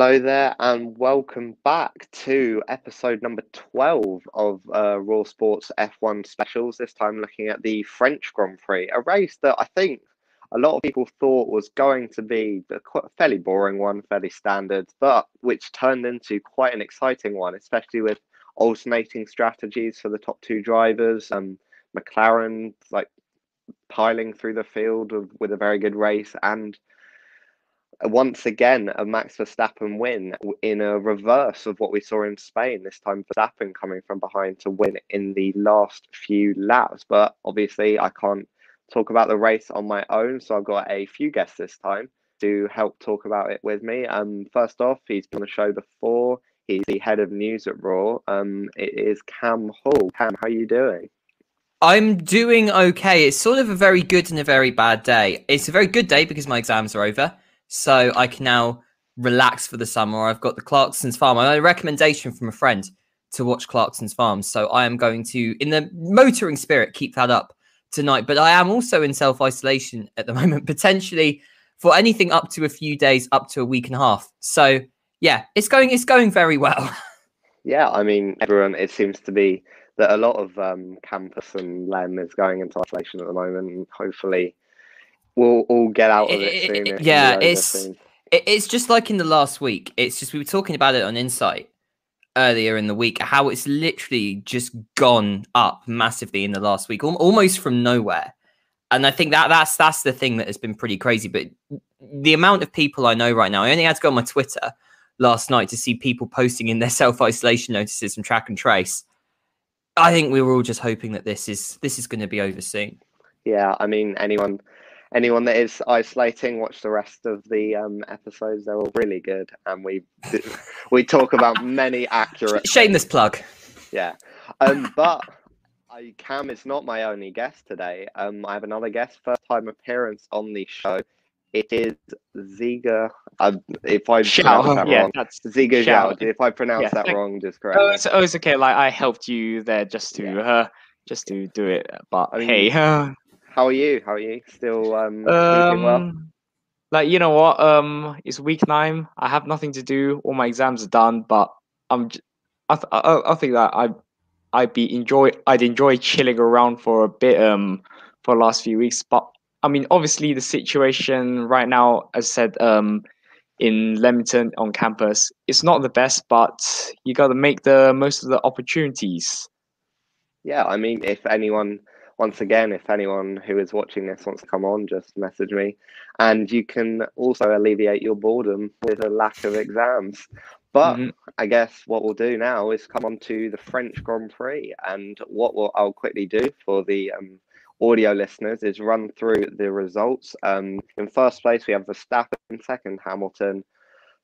Hello there, and welcome back to episode number 12 of uh, Raw Sports F1 specials. This time looking at the French Grand Prix, a race that I think a lot of people thought was going to be a fairly boring one, fairly standard, but which turned into quite an exciting one, especially with alternating strategies for the top two drivers. Um, McLaren like piling through the field with a very good race, and once again a Max Verstappen win in a reverse of what we saw in Spain. This time Verstappen coming from behind to win in the last few laps, but obviously I can't talk about the race on my own, so I've got a few guests this time to help talk about it with me. Um, first off, he's been on the show before. He's the head of news at Raw. Um, it is Cam Hall. Cam, how are you doing? I'm doing okay. It's sort of a very good and a very bad day. It's a very good day because my exams are over, so I can now relax for the summer. I've got the Clarkson's Farm. I got a recommendation from a friend to watch Clarkson's Farm, so I am going to, in the motoring spirit, keep that up tonight. But I am also in self isolation at the moment, potentially for anything up to a few days, up to a week and a half. So yeah, it's going it's going very well. Yeah, I mean, everyone. It seems to be that a lot of um, campus and Lem is going into isolation at the moment. And hopefully, we'll all get out of it, soon. yeah, it's it's just like in the last week. It's just we were talking about it on Insight earlier in the week how it's literally just gone up massively in the last week, almost from nowhere. And I think that that's that's the thing that has been pretty crazy. But the amount of people I know right now, I only had to go on my Twitter last night to see people posting in their self isolation notices from track and trace. I think we were all just hoping that this is this is going to be over soon. Yeah, I mean, anyone anyone that is isolating, watch the rest of the um, episodes. They're all really good, and we we talk about many accurate. Shameless plug. Yeah, um, but I Cam is not my only guest today. Um, I have another guest, first time appearance on the show. It is Ziga. Uh, if I pronounce that yeah, wrong, that's Ziga Zhao. If I pronounce yeah, that wrong, just correct. Oh, it's, oh, it's okay. Like I helped you there just to yeah. uh, just to do it. But I mean, hey, uh, how are you? How are you? Still um, um well? Like you know what? Um, it's week nine. I have nothing to do. All my exams are done. But I'm. J- I th- I, I think that I I'd be enjoy I'd enjoy chilling around for a bit um for the last few weeks. But I mean, obviously the situation right now, as said, um, in Leamington on campus, it's not the best, but you got to make the most of the opportunities. Yeah, I mean, if anyone once again, if anyone who is watching this wants to come on, just message me. And you can also alleviate your boredom with a lack of exams. But mm-hmm. I guess what we'll do now is come on to the French Grand Prix. And what we'll, I'll quickly do for the um, audio listeners is run through the results. Um, in first place, we have Verstappen, second, Hamilton.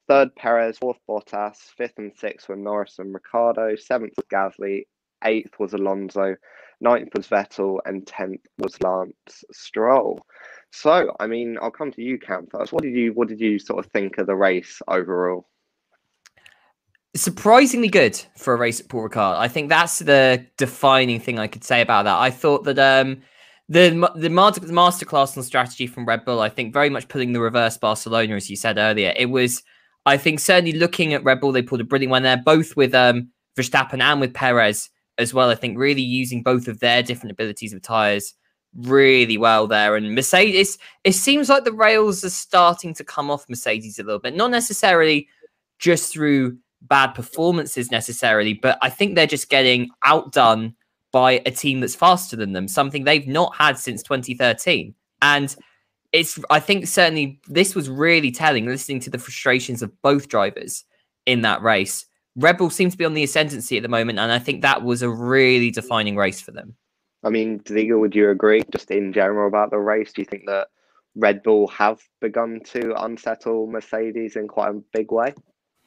Third, Perez. Fourth, Bottas. Fifth and sixth were Norris and Ricciardo. Seventh was Gasly. Eighth was Alonso ninth was Vettel, and tenth was Lance Stroll. So, I mean, I'll come to you, Cam, first. What did you what did you sort of think of the race overall? Surprisingly good for a race at Paul Ricard. I think that's the defining thing I could say about that. I thought that um, the the masterclass on strategy from Red Bull, I think, very much pulling the reverse Barcelona, as you said earlier. It was, I think, certainly looking at Red Bull, they pulled a brilliant one there, both with um, Verstappen and with Perez as well. I think really using both of their different abilities of tires really well there. And Mercedes, it seems like the rails are starting to come off Mercedes a little bit, not necessarily just through bad performances necessarily, but I think they're just getting outdone by a team that's faster than them, something they've not had since 2013. And it's, I think, certainly this was really telling listening to the frustrations of both drivers in that race. Red Bull seems to be on the ascendancy at the moment, and I think that was a really defining race for them. I mean, Ziga, would you agree, just in general, about the race? Do you think that Red Bull have begun to unsettle Mercedes in quite a big way?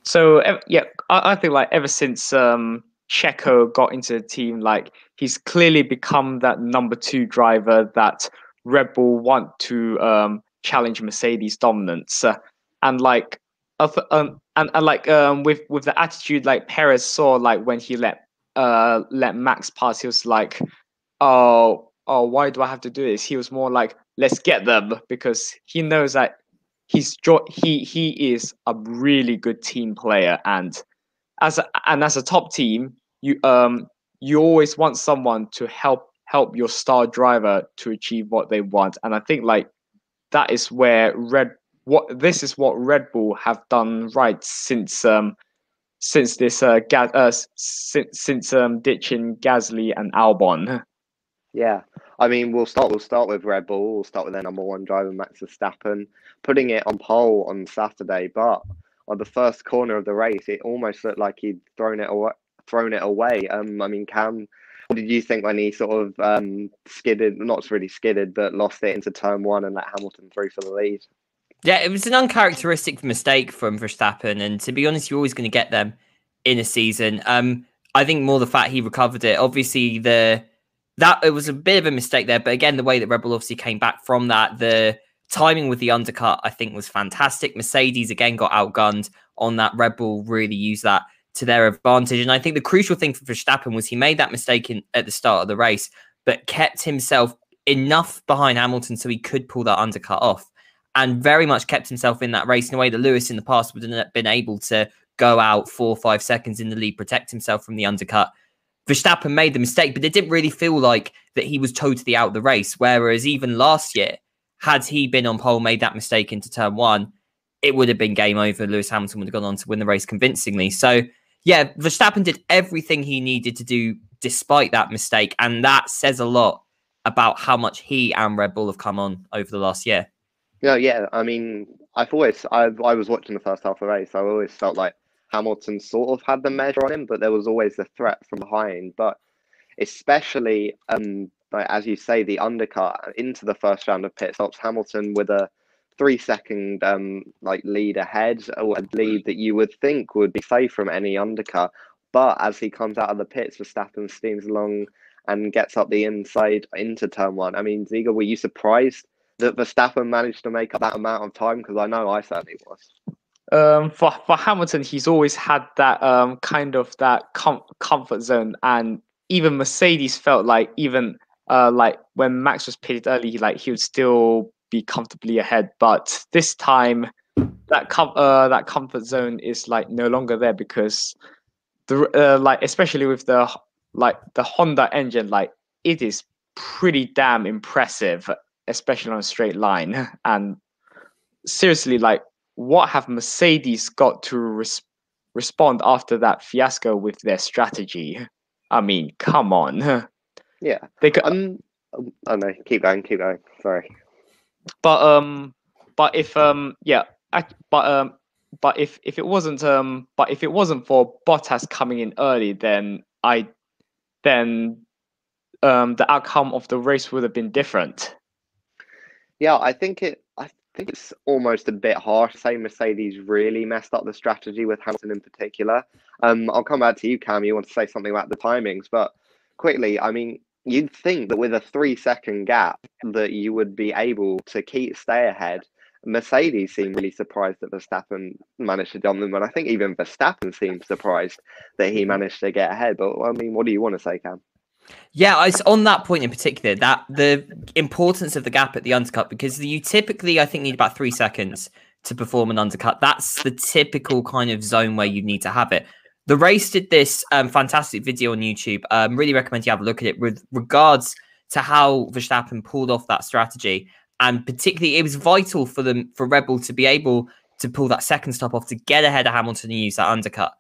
So yeah, I, I think like ever since um, Checo got into the team, like he's clearly become that number two driver that Red Bull want to um, challenge Mercedes dominance, uh, and like um, and, and like um with with the attitude like Perez saw like when he let uh let Max pass, he was like, oh oh why do I have to do this? He was more like let's get them because he knows that he's he he is a really good team player, and as a, and as a top team, you um you always want someone to help help your star driver to achieve what they want, and I think like that is where Red what this is what Red Bull have done right since um since this uh, ga- uh since since um ditching Gasly and Albon. Yeah, I mean, we'll start. We'll start with Red Bull. We'll start with their number one driver, Max Verstappen, putting it on pole on Saturday. But on the first corner of the race, it almost looked like he'd thrown it away. Thrown it away. Um, I mean, Cam, what did you think when he sort of um skidded? Not really skidded, but lost it into turn one and let Hamilton through for the lead. Yeah, it was an uncharacteristic mistake from Verstappen, and to be honest, you're always going to get them in a season. Um, I think more the fact he recovered it. Obviously, the that it was a bit of a mistake there, but again, the way that Red Bull obviously came back from that, the timing with the undercut, I think, was fantastic. Mercedes again got outgunned on that. Red Bull really used that to their advantage, and I think the crucial thing for Verstappen was he made that mistake in, at the start of the race, but kept himself enough behind Hamilton so he could pull that undercut off. And very much kept himself in that race in a way that Lewis in the past wouldn't have been able to go out four or five seconds in the lead, protect himself from the undercut. Verstappen made the mistake, but it didn't really feel like that he was totally out of the race. Whereas even last year, had he been on pole, made that mistake into turn one, it would have been game over. Lewis Hamilton would have gone on to win the race convincingly. So, yeah, Verstappen did everything he needed to do despite that mistake. And that says a lot about how much he and Red Bull have come on over the last year. Yeah, yeah. I mean, I've always, I, I was watching the first half of the race. I always felt like Hamilton sort of had the measure on him, but there was always the threat from behind. But especially, um, like, as you say, the undercut into the first round of pit stops, Hamilton with a three second um like lead ahead, or a lead that you would think would be safe from any undercut. But as he comes out of the pits, Verstappen steams along and gets up the inside into turn one. I mean, Ziga, were you surprised that Verstappen managed to make up that amount of time? Because I know I certainly was. Um, for for Hamilton, he's always had that um kind of that com- comfort zone, and even Mercedes felt like even uh like when Max was pitted early, he like he would still be comfortably ahead. But this time, that com- uh that comfort zone is like no longer there because the uh, like especially with the like the Honda engine, like it is pretty damn impressive, especially on a straight line. And seriously, like what have Mercedes got to res- respond after that fiasco with their strategy? I mean, come on. Yeah, They could, um, oh no, keep going, keep going. Sorry. but um, but if um, yeah, I, but um, but if if it wasn't um, but if it wasn't for Bottas coming in early, then I, then um, the outcome of the race would have been different. Yeah, I think it. I think it's almost a bit harsh to say Mercedes really messed up the strategy with Hamilton in particular. Um, I'll come back to you, Cam. You want to say something about the timings, but quickly, I mean, you'd think that with a three-second gap, that you would be able to keep stay ahead. Mercedes seemed really surprised that Verstappen managed to jump them, and I think even Verstappen seemed surprised that he managed to get ahead. But I mean, what do you want to say, Cam? Yeah, I, on that point in particular, that the importance of the gap at the undercut because you typically, I think, need about three seconds to perform an undercut. That's the typical kind of zone where you need to have it. The race did this um, fantastic video on YouTube. Um, really recommend you have a look at it with regards to how Verstappen pulled off that strategy, and particularly it was vital for them for Red Bull to be able to pull that second stop off to get ahead of Hamilton and use that undercut.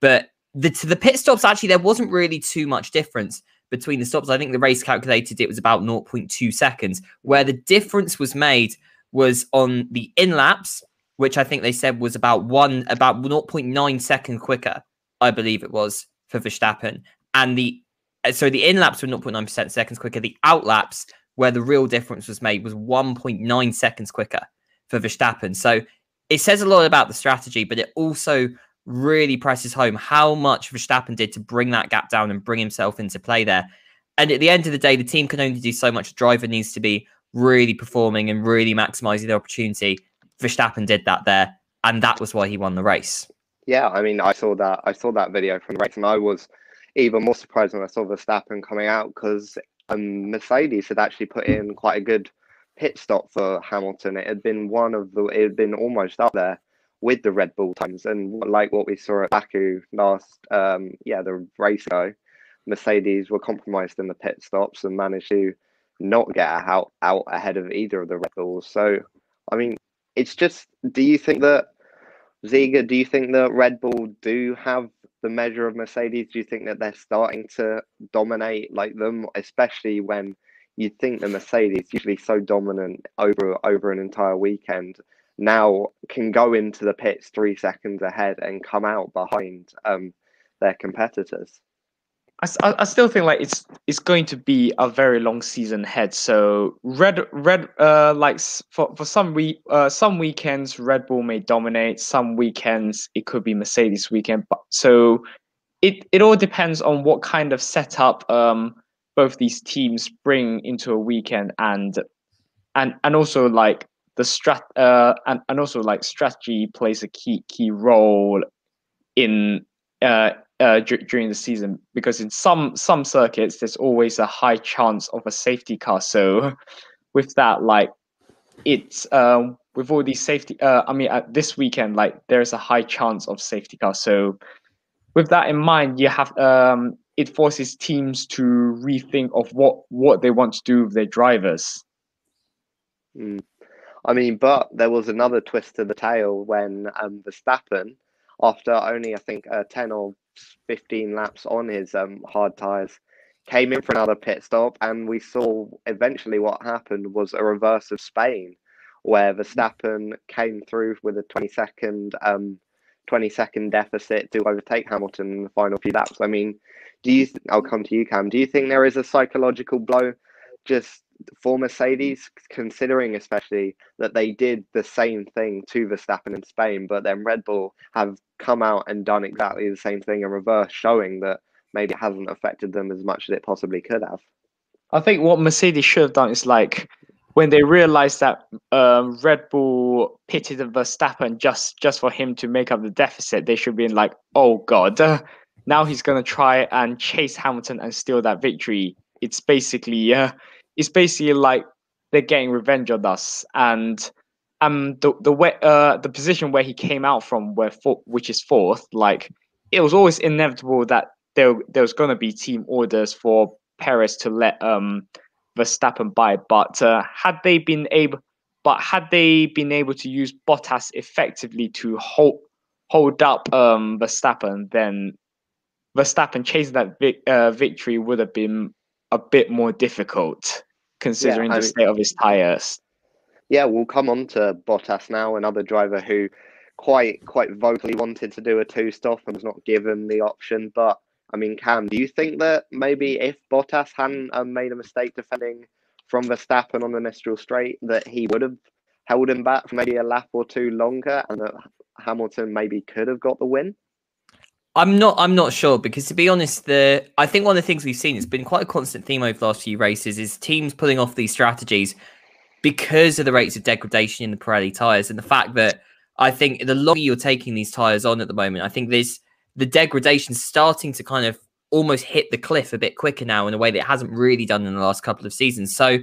But the to the pit stops actually there wasn't really too much difference between the stops. I think the race calculated it was about 0.2 seconds. Where the difference was made was on the in laps, which I think they said was about one about 0.9 second quicker, I believe it was for Verstappen. And the uh, so the in laps were 0.9% seconds quicker. The out laps, where the real difference was made, was 1.9 seconds quicker for Verstappen. So it says a lot about the strategy, but it also really presses home how much Verstappen did to bring that gap down and bring himself into play there. And at the end of the day, the team can only do so much. The driver needs to be really performing and really maximizing the opportunity. Verstappen did that there, and that was why he won the race. Yeah, I mean, I saw that. I saw that video from the race, and I was even more surprised when I saw Verstappen coming out because um, Mercedes had actually put in quite a good pit stop for Hamilton. It had been one of the, it had been almost up there with the Red Bull times, and like what we saw at Baku last, um, yeah, the race ago, Mercedes were compromised in the pit stops and managed to not get out out ahead of either of the Red Bulls. So, I mean, it's just, do you think that Ziga, do you think that Red Bull do have the measure of Mercedes? Do you think that they're starting to dominate like them, especially when you think the Mercedes, usually so dominant over over an entire weekend, now can go into the pits three seconds ahead and come out behind um, their competitors? I, I still think like it's it's going to be a very long season ahead. So red red uh like for for some we uh some weekends Red Bull may dominate. Some weekends it could be Mercedes weekend. But so it it all depends on what kind of setup um both these teams bring into a weekend and and and also like the strat uh and, and also like strategy plays a key key role in uh uh, d- during the season because in some some circuits there's always a high chance of a safety car. So with that, like it's um, with all these safety, uh, I mean, at this weekend, like there's a high chance of safety car. So with that in mind, you have um, it forces teams to rethink of what what they want to do with their drivers. Mm. I mean, but there was another twist to the tail when um, Verstappen, after only I think uh, ten or 15 laps on his um, hard tyres, came in for another pit stop, and we saw eventually what happened was a reverse of Spain, where Verstappen came through with a 20 second um, 20 second deficit to overtake Hamilton in the final few laps. I mean, do you? I'll come to you, Cam. Do you think there is a psychological blow just for Mercedes, considering especially that they did the same thing to Verstappen in Spain, but then Red Bull have come out and done exactly the same thing in reverse, showing that maybe it hasn't affected them as much as it possibly could have. I think what Mercedes should have done is like when they realized that um, Red Bull pitted Verstappen just just for him to make up the deficit, they should be like, "Oh God, now he's gonna try and chase Hamilton and steal that victory." It's basically uh, it's basically like they're getting revenge on us, and um the the way uh the position where he came out from, where for, which is fourth, like it was always inevitable that there there was gonna be team orders for Perez to let um Verstappen by, but uh, had they been able, but had they been able to use Bottas effectively to hold hold up um Verstappen, then Verstappen chasing that vic- uh, victory would have been a bit more difficult considering yeah, the state of his tires. Yeah, we'll come on to Bottas now, another driver who quite quite vocally wanted to do a two stop and was not given the option. But I mean, Cam, do you think that maybe if Bottas hadn't um, made a mistake defending from Verstappen on the Mistral Straight, that he would have held him back for maybe a lap or two longer, and that Hamilton maybe could have got the win? I'm not. I'm not sure because to be honest, the I think one of the things we've seen it's been quite a constant theme over the last few races is teams pulling off these strategies because of the rates of degradation in the Pirelli tires and the fact that I think the longer you're taking these tires on at the moment, I think there's the degradation starting to kind of almost hit the cliff a bit quicker now in a way that it hasn't really done in the last couple of seasons. So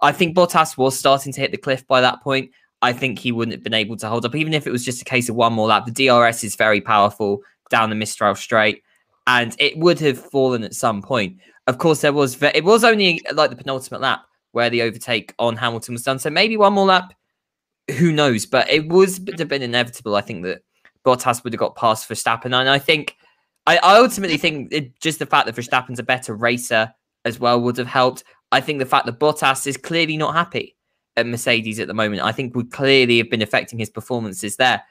I think Bottas was starting to hit the cliff by that point. I think he wouldn't have been able to hold up, even if it was just a case of one more lap. The DRS is very powerful down the Mistral straight, and it would have fallen at some point. Of course, there was it was only like the penultimate lap where the overtake on Hamilton was done. So maybe one more lap, who knows? But it was would have been inevitable. I think that Bottas would have got past Verstappen, and I think I, I ultimately think it, just the fact that Verstappen's a better racer as well would have helped. I think the fact that Bottas is clearly not happy at Mercedes at the moment, I think would clearly have been affecting his performances there.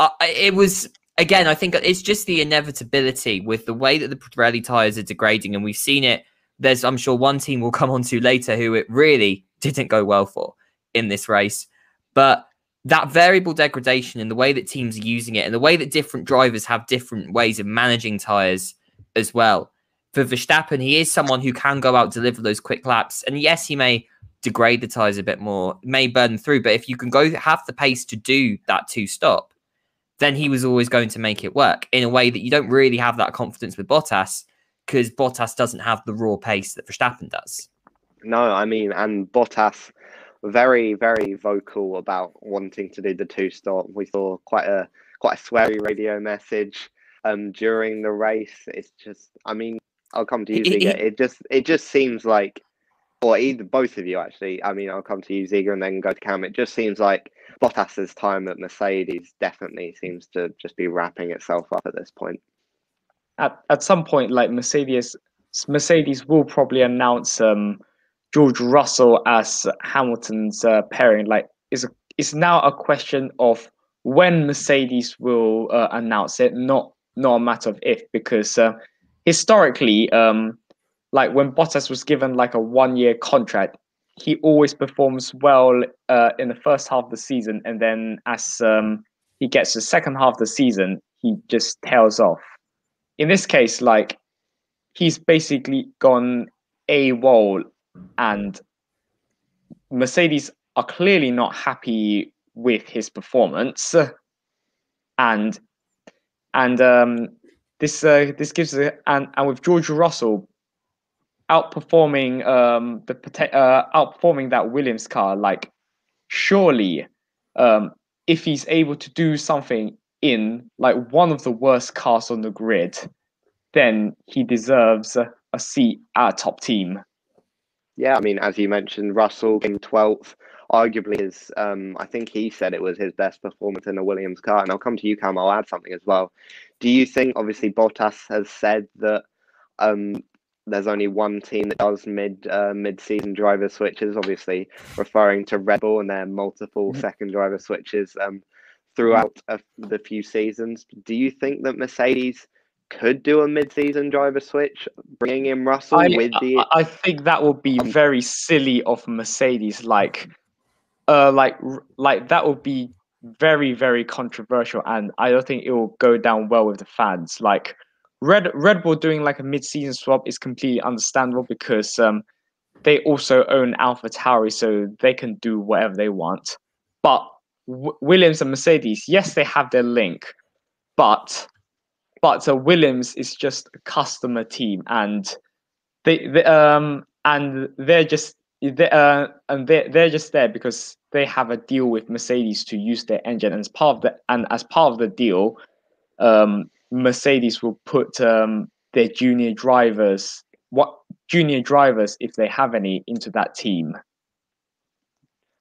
Uh, it was again, I think it's just the inevitability with the way that the Pirelli tires are degrading, and we've seen it. There's, I'm sure, one team we'll come on to later who it really didn't go well for in this race, but that variable degradation and the way that teams are using it, and the way that different drivers have different ways of managing tires as well. For Verstappen, he is someone who can go out deliver those quick laps, and yes, he may degrade the tires a bit more, may burn through, but if you can go have the pace to do that two stop, then he was always going to make it work in a way that you don't really have that confidence with Bottas because Bottas doesn't have the raw pace that Verstappen does. No, I mean, and Bottas very, very vocal about wanting to do the two stop. We saw quite a quite a sweary radio message um during the race. It's just, I mean, I'll come to you, Ziga. It just, it just seems like, or either both of you actually. I mean, I'll come to you, Ziga, and then go to Cam. It just seems like Bottas's time at Mercedes definitely seems to just be wrapping itself up at this point. At at some point, like Mercedes, Mercedes will probably announce um George Russell as Hamilton's uh, pairing. Like, is it's now a question of when Mercedes will uh, announce it, not not a matter of if, because uh, historically, um, like when Bottas was given like a one year contract, he always performs well uh, in the first half of the season, and then as um, he gets the second half of the season, he just tails off. In this case, like he's basically gone a wall, and Mercedes are clearly not happy with his performance, and and um, this uh, this gives a, and and with George Russell outperforming um the uh, outperforming that Williams car like surely um if he's able to do something in like one of the worst cars on the grid then he deserves a, a seat at a top team. Yeah i mean as you mentioned russell came 12th arguably is um i think he said it was his best performance in a williams car and i'll come to you cam i'll add something as well. Do you think obviously bottas has said that um there's only one team that does mid uh, mid season driver switches, obviously referring to Red Bull and their multiple mm-hmm. second driver switches um, throughout the few seasons. Do you think that Mercedes could do a mid season driver switch, bringing in Russell I, with the? I, I think that would be um, very silly of Mercedes. Like, uh, like like that would be very very controversial, and I don't think it will go down well with the fans. Like Red Red Bull doing like a mid-season swap is completely understandable because um, they also own Alpha Tauri, so they can do whatever they want. But w- Williams and Mercedes, yes, they have their link, but but uh, Williams is just a customer team, and they, they um and they're just they uh and they they're just there because they have a deal with Mercedes to use their engine, and as part of the and as part of the deal, um Mercedes will put um, their junior drivers, what junior drivers, if they have any, into that team.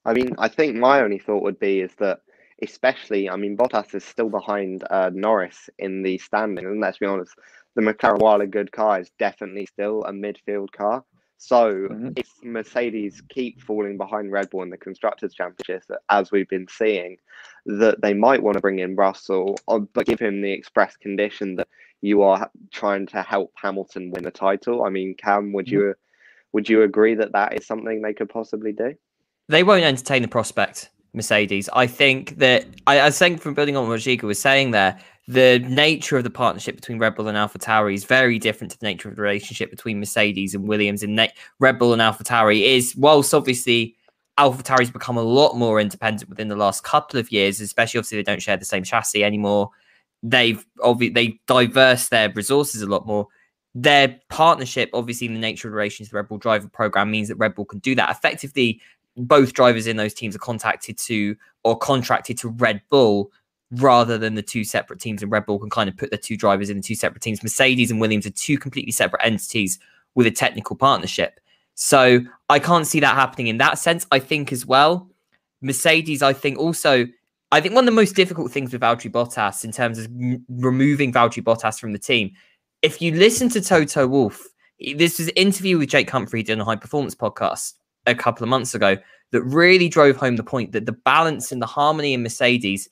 I mean, I think my only thought would be is that, especially, I mean, Bottas is still behind uh, Norris in the standing, and let's be honest, the McLaren, while a good car, is definitely still a midfield car. So mm-hmm. if Mercedes keep falling behind Red Bull in the constructors' championship, as we've been seeing, that they might want to bring in Russell, uh, but give him the express condition that you are trying to help Hamilton win the title. I mean, Cam, would mm-hmm. you would you agree that that is something they could possibly do? They won't entertain the prospect. Mercedes. I think that I, I think from building on what Ziga was saying there, the nature of the partnership between Red Bull and Alpha Tauri is very different to the nature of the relationship between Mercedes and Williams. And Red Bull and Alpha Tauri is, whilst obviously Alpha Tauri's become a lot more independent within the last couple of years, especially obviously they don't share the same chassis anymore. They've obviously they diverse their resources a lot more. Their partnership, obviously, in the nature of relations, the Red Bull driver program means that Red Bull can do that effectively. Both drivers in those teams are contacted to or contracted to Red Bull rather than the two separate teams. And Red Bull can kind of put the two drivers in the two separate teams. Mercedes and Williams are two completely separate entities with a technical partnership. So I can't see that happening in that sense. I think as well, Mercedes, I think also, I think one of the most difficult things with Valtteri Bottas in terms of m- removing Valtteri Bottas from the team, if you listen to Toto Wolff, this was an interview with Jake Humphrey doing a high performance podcast a couple of months ago that really drove home the point that the balance and the harmony in Mercedes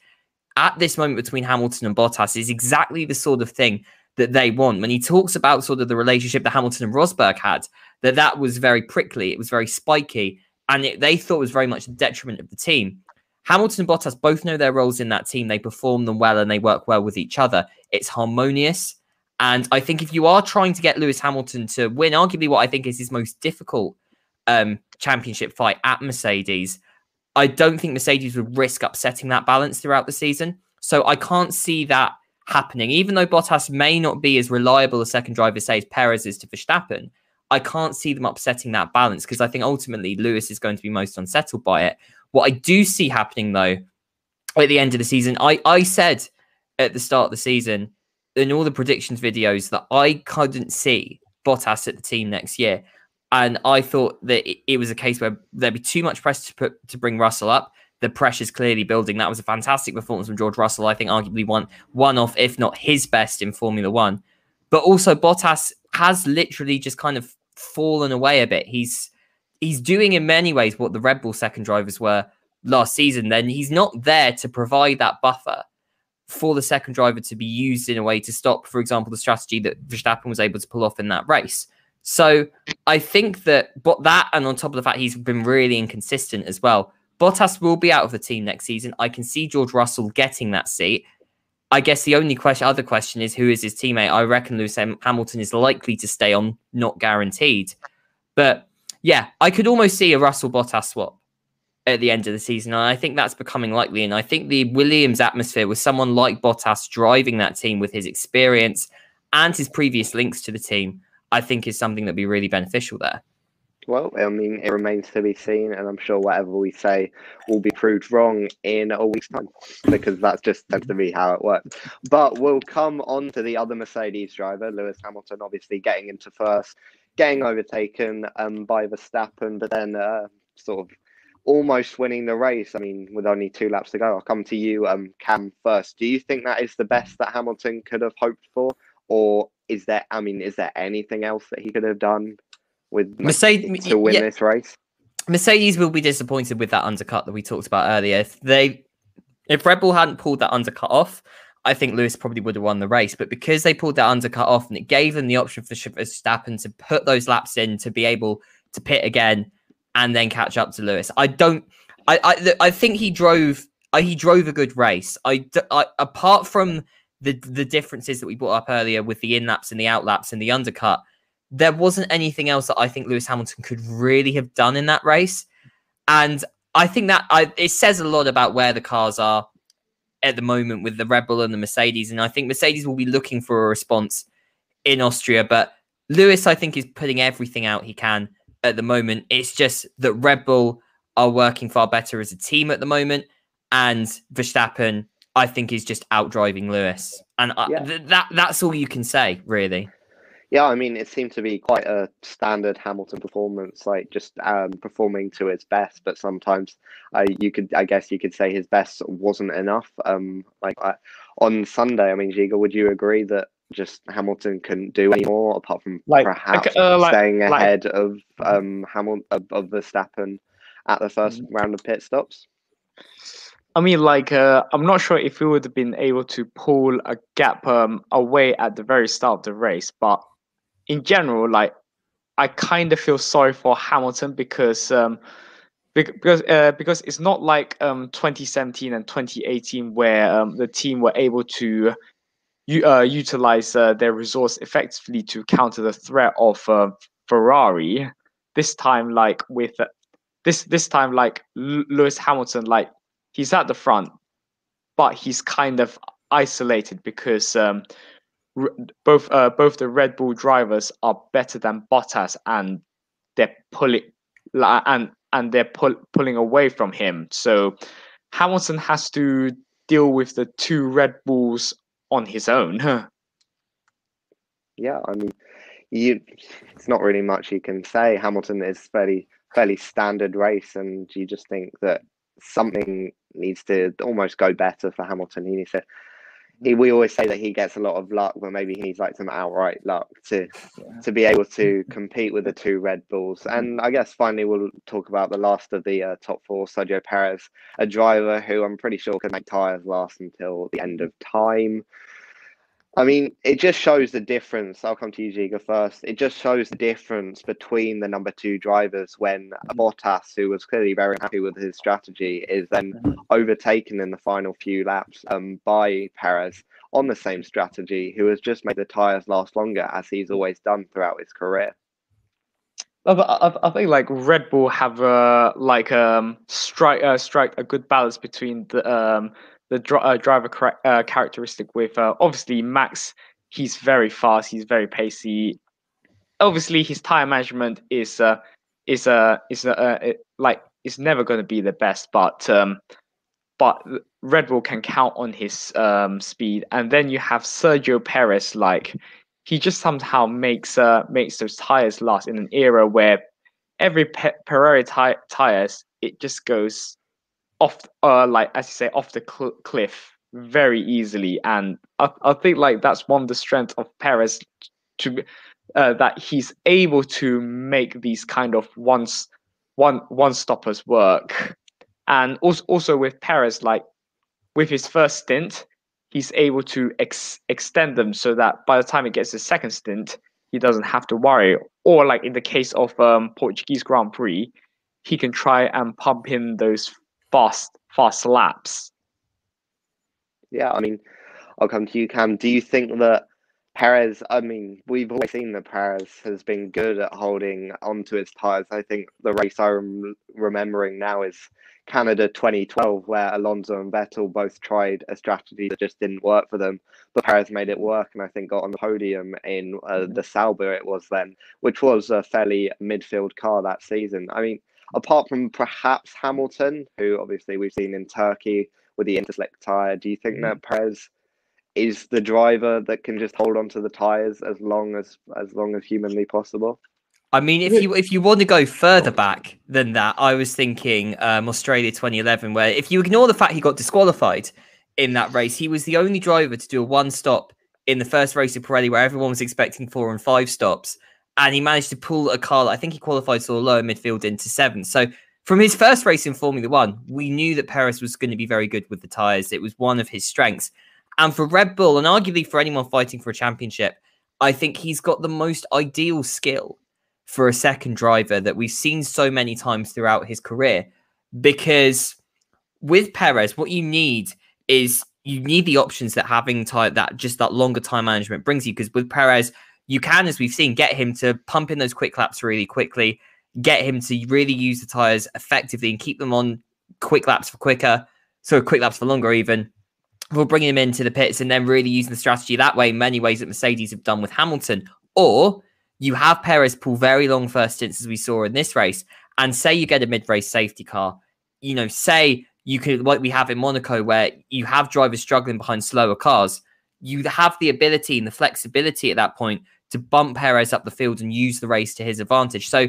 at this moment between Hamilton and Bottas is exactly the sort of thing that they want. When he talks about sort of the relationship that Hamilton and Rosberg had, that that was very prickly, it was very spiky, and it, they thought was very much the detriment of the team. Hamilton and Bottas both know their roles in that team. They perform them well and they work well with each other. It's harmonious. And I think if you are trying to get Lewis Hamilton to win, arguably what I think is his most difficult um, championship fight at Mercedes, I don't think Mercedes would risk upsetting that balance throughout the season. So I can't see that happening. Even though Bottas may not be as reliable a second driver, say, as Perez is to Verstappen, I can't see them upsetting that balance because I think ultimately Lewis is going to be most unsettled by it. What I do see happening though at the end of the season, I, I said at the start of the season in all the predictions videos that I couldn't see Bottas at the team next year. And I thought that it, was a case where there'd be too much pressure to put to bring Russell up. The pressure's clearly building. That was a fantastic performance from George Russell. I think arguably one one off, if not his best in Formula One. But also Bottas has literally just kind of fallen away a bit. He's he's doing in many ways what the Red Bull second drivers were last season. Then he's not there to provide that buffer for the second driver to be used in a way to stop, for example, the strategy that Verstappen was able to pull off in that race. So I think that, but that, and on top of the fact he's been really inconsistent as well. Bottas will be out of the team next season. I can see George Russell getting that seat. I guess the only question, other question is who is his teammate? I reckon Lewis Hamilton is likely to stay on, not guaranteed. But yeah, I could almost see a Russell Bottas swap at the end of the season. And I think that's becoming likely. And I think the Williams atmosphere with someone like Bottas driving that team with his experience and his previous links to the team, I think is something that'd be really beneficial there. Well, I mean, it remains to be seen, and I'm sure whatever we say will be proved wrong in a week's time because that's just tends to be how it works. But we'll come on to the other Mercedes driver, Lewis Hamilton, obviously getting into first, getting overtaken um, by Verstappen, but then uh, sort of almost winning the race. I mean, with only two laps to go, I'll come to you, um, Cam, first. Do you think that is the best that Hamilton could have hoped for, or is there? I mean, is there anything else that he could have done with Mercedes to win yeah. this race? Mercedes will be disappointed with that undercut that we talked about earlier. If they, if Red Bull hadn't pulled that undercut off, I think Lewis probably would have won the race. But because they pulled that undercut off and it gave them the option for Verstappen to put those laps in to be able to pit again and then catch up to Lewis. I don't. I I, I think he drove. Uh, he drove a good race. I, I apart from the the differences that we brought up earlier with the in laps and the out laps and the undercut, there wasn't anything else that I think Lewis Hamilton could really have done in that race. And I think that I, it says a lot about where the cars are at the moment with the Red Bull and the Mercedes. And I think Mercedes will be looking for a response in Austria. But Lewis, I think, is putting everything out he can at the moment. It's just that Red Bull are working far better as a team at the moment, and Verstappen, I think, is just outdriving Lewis, and yeah. Th- that that's all you can say, really. Yeah, I mean, it seemed to be quite a standard Hamilton performance, like just um, performing to its best. But sometimes, uh, you could, I guess, you could say his best wasn't enough. Um, like uh, on Sunday, I mean, Ziga, would you agree that just Hamilton couldn't do anymore apart from like, perhaps uh, like, staying ahead like, of um Hamilton of, of Verstappen at the 1st mm-hmm. round of pit stops. I mean, like, uh, I'm not sure if we would have been able to pull a gap um, away at the very start of the race, but in general, like, I kind of feel sorry for Hamilton because um, because uh, because it's not like um 2017 and 2018 where um, the team were able to you uh, utilize uh, their resource effectively to counter the threat of uh, Ferrari. This time, like with this this time, like Lewis Hamilton, like he's at the front, but he's kind of isolated because um, both uh, both the Red Bull drivers are better than Bottas, and they're pulling and and they're pull- pulling away from him. So Hamilton has to deal with the two Red Bulls on his own. Huh? Yeah, I mean, you. It's not really much you can say. Hamilton is fairly fairly standard race, and you just think that something needs to almost go better for Hamilton. He needs to. He, we always say that he gets a lot of luck, but maybe he needs like some outright luck to yeah. to be able to compete with the two Red Bulls. And I guess finally we'll talk about the last of the uh, top four, Sergio Perez, a driver who I'm pretty sure can make tires last until the end of time. I mean, it just shows the difference. I'll come to you, Ziga, first. It just shows the difference between the number two drivers when Bottas, who was clearly very happy with his strategy, is then mm-hmm. overtaken in the final few laps um, by Perez on the same strategy, who has just made the tyres last longer, as he's always done throughout his career. I, I think like Red Bull have uh, like um strike uh, strike a good balance between the um the uh, driver cra- uh, characteristic with uh, obviously Max. He's very fast. He's very pacey. obviously his tire management is uh, is uh, is uh, uh, like it's never going to be the best, but um, but Red Bull can count on his um, speed, and then you have Sergio Perez. Like he just somehow makes uh, makes those tires last in an era where every Pe- ti- tires it just goes off, uh, like as you say, off the cl- cliff very easily, and I, I think like that's one of the strengths of Perez to uh, that he's able to make these kind of once one one stoppers work, and also also with Perez, like with his first stint, he's able to ex- extend them so that by the time it gets his second stint, he doesn't have to worry. Or like in the case of um, Portuguese Grand Prix, he can try and pump in those fast fast laps. Yeah, I mean, I'll come to you, Cam. Do you think that Perez, I mean, we've always seen that Perez has been good at holding onto his tyres. I think the race I'm remembering now is Canada 2012, where Alonso and Vettel both tried a strategy that just didn't work for them, but Perez made it work and I think got on the podium in uh, the Sauber it was then, which was a fairly midfield car that season. I mean, apart from perhaps Hamilton, who obviously we've seen in Turkey with the Interslick tyre, do you think that Perez is the driver that can just hold on to the tires as long as as long as humanly possible. I mean, if you if you want to go further back than that, I was thinking um, Australia 2011, where if you ignore the fact he got disqualified in that race, he was the only driver to do a one stop in the first race of Pirelli, where everyone was expecting four and five stops, and he managed to pull a car. I think he qualified sort of lower midfield into seventh. So from his first race in Formula One, we knew that Perez was going to be very good with the tires. It was one of his strengths. And for Red Bull, and arguably for anyone fighting for a championship, I think he's got the most ideal skill for a second driver that we've seen so many times throughout his career. Because with Perez, what you need is you need the options that having time that just that longer time management brings you. Because with Perez, you can, as we've seen, get him to pump in those quick laps really quickly, get him to really use the tires effectively and keep them on quick laps for quicker, so quick laps for longer even for bringing him into the pits and then really using the strategy that way, in many ways that Mercedes have done with Hamilton. Or you have Perez pull very long first stints, as we saw in this race, and say you get a mid race safety car. You know, say you could, like we have in Monaco, where you have drivers struggling behind slower cars. You have the ability and the flexibility at that point to bump Perez up the field and use the race to his advantage. So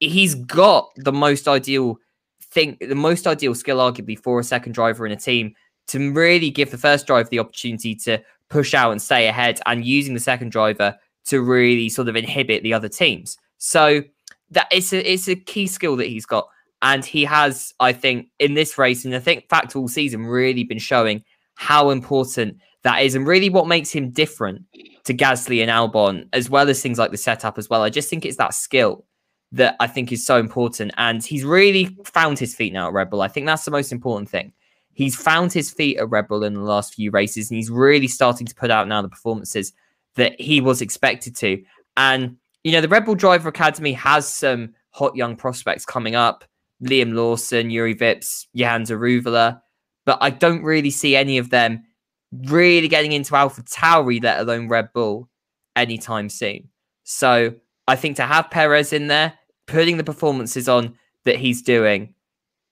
he's got the most ideal thing, the most ideal skill, arguably, for a second driver in a team to really give the first driver the opportunity to push out and stay ahead and using the second driver to really sort of inhibit the other teams. So that it's a it's a key skill that he's got. And he has, I think, in this race, and I think fact all season really been showing how important that is and really what makes him different to Gasly and Albon, as well as things like the setup as well. I just think it's that skill that I think is so important. And he's really found his feet now at Red Bull. I think that's the most important thing. He's found his feet at Red Bull in the last few races, and he's really starting to put out now the performances that he was expected to. And, you know, the Red Bull Driver Academy has some hot young prospects coming up Liam Lawson, Jüri Vips, Jehan Daruvala, but I don't really see any of them really getting into Alpha Tauri, let alone Red Bull, anytime soon. So I think to have Perez in there, putting the performances on that he's doing,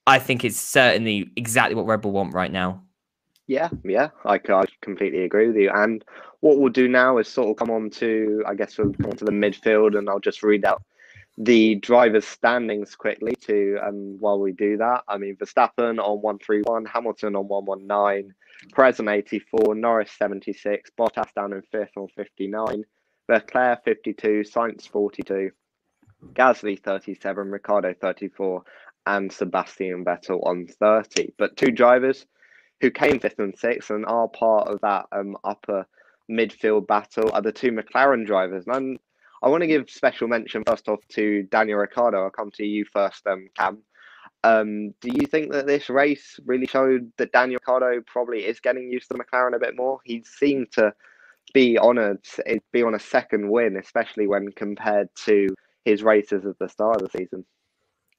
I think it's certainly exactly what Red Bull want right now. Yeah, yeah, I, I completely agree with you. And what we'll do now is sort of come on to, I guess we'll come on to the midfield, and I'll just read out the drivers' standings quickly. To um, while we do that, I mean Verstappen on one three one, Hamilton on one one nine, Perez on eighty four, Norris seventy six, Bottas down in fifth on fifty nine, Leclerc fifty two, Sainz forty two, Gasly thirty seven, Ricciardo thirty four, and Sebastian Vettel on 30. But two drivers who came fifth and sixth and are part of that um, upper midfield battle are the two McLaren drivers. And I'm, i want to give special mention first off to Daniel Ricciardo. I'll come to you first, um, Cam. Um, do you think that this race really showed that Daniel Ricciardo probably is getting used to McLaren a bit more? He seemed to be on a be on a second win, especially when compared to his races at the start of the season.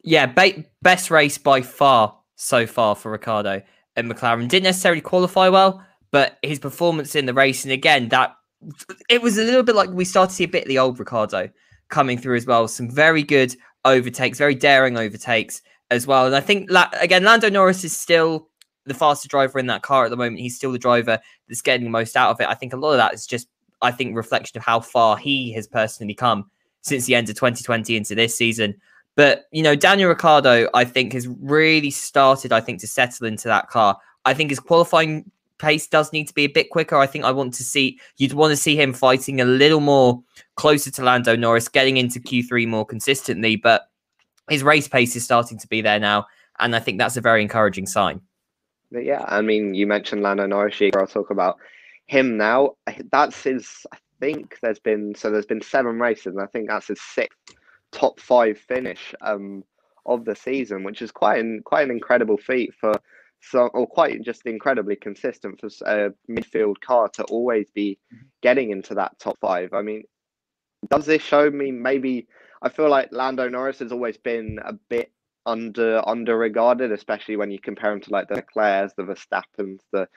Yeah, ba- best race by far so far for Ricciardo and McLaren. Didn't necessarily qualify well, but his performance in the race, and again, that it was a little bit like we started to see a bit of the old Ricciardo coming through as well. Some very good overtakes, very daring overtakes as well. And I think again, Lando Norris is still the fastest driver in that car at the moment. He's still the driver that's getting the most out of it. I think a lot of that is just, I think, reflection of how far he has personally come since the end of 2020 into this season. But you know, Daniel Ricciardo, I think, has really started, I think, to settle into that car. I think his qualifying pace does need to be a bit quicker. I think I want to see you'd want to see him fighting a little more closer to Lando Norris, getting into Q3 more consistently. But his race pace is starting to be there now, and I think that's a very encouraging sign. Yeah, I mean, you mentioned Lando Norris. I'll talk about him now. That's his. I think there's been so there's been seven races, and I think that's his sixth top five finish um, of the season, which is quite an quite an incredible feat for so or quite just incredibly consistent for a midfield car to always be mm-hmm. getting into that top five. I mean, does this show me maybe? I feel like Lando Norris has always been a bit under under regarded, especially when you compare him to like the Leclercs, the Verstappens, the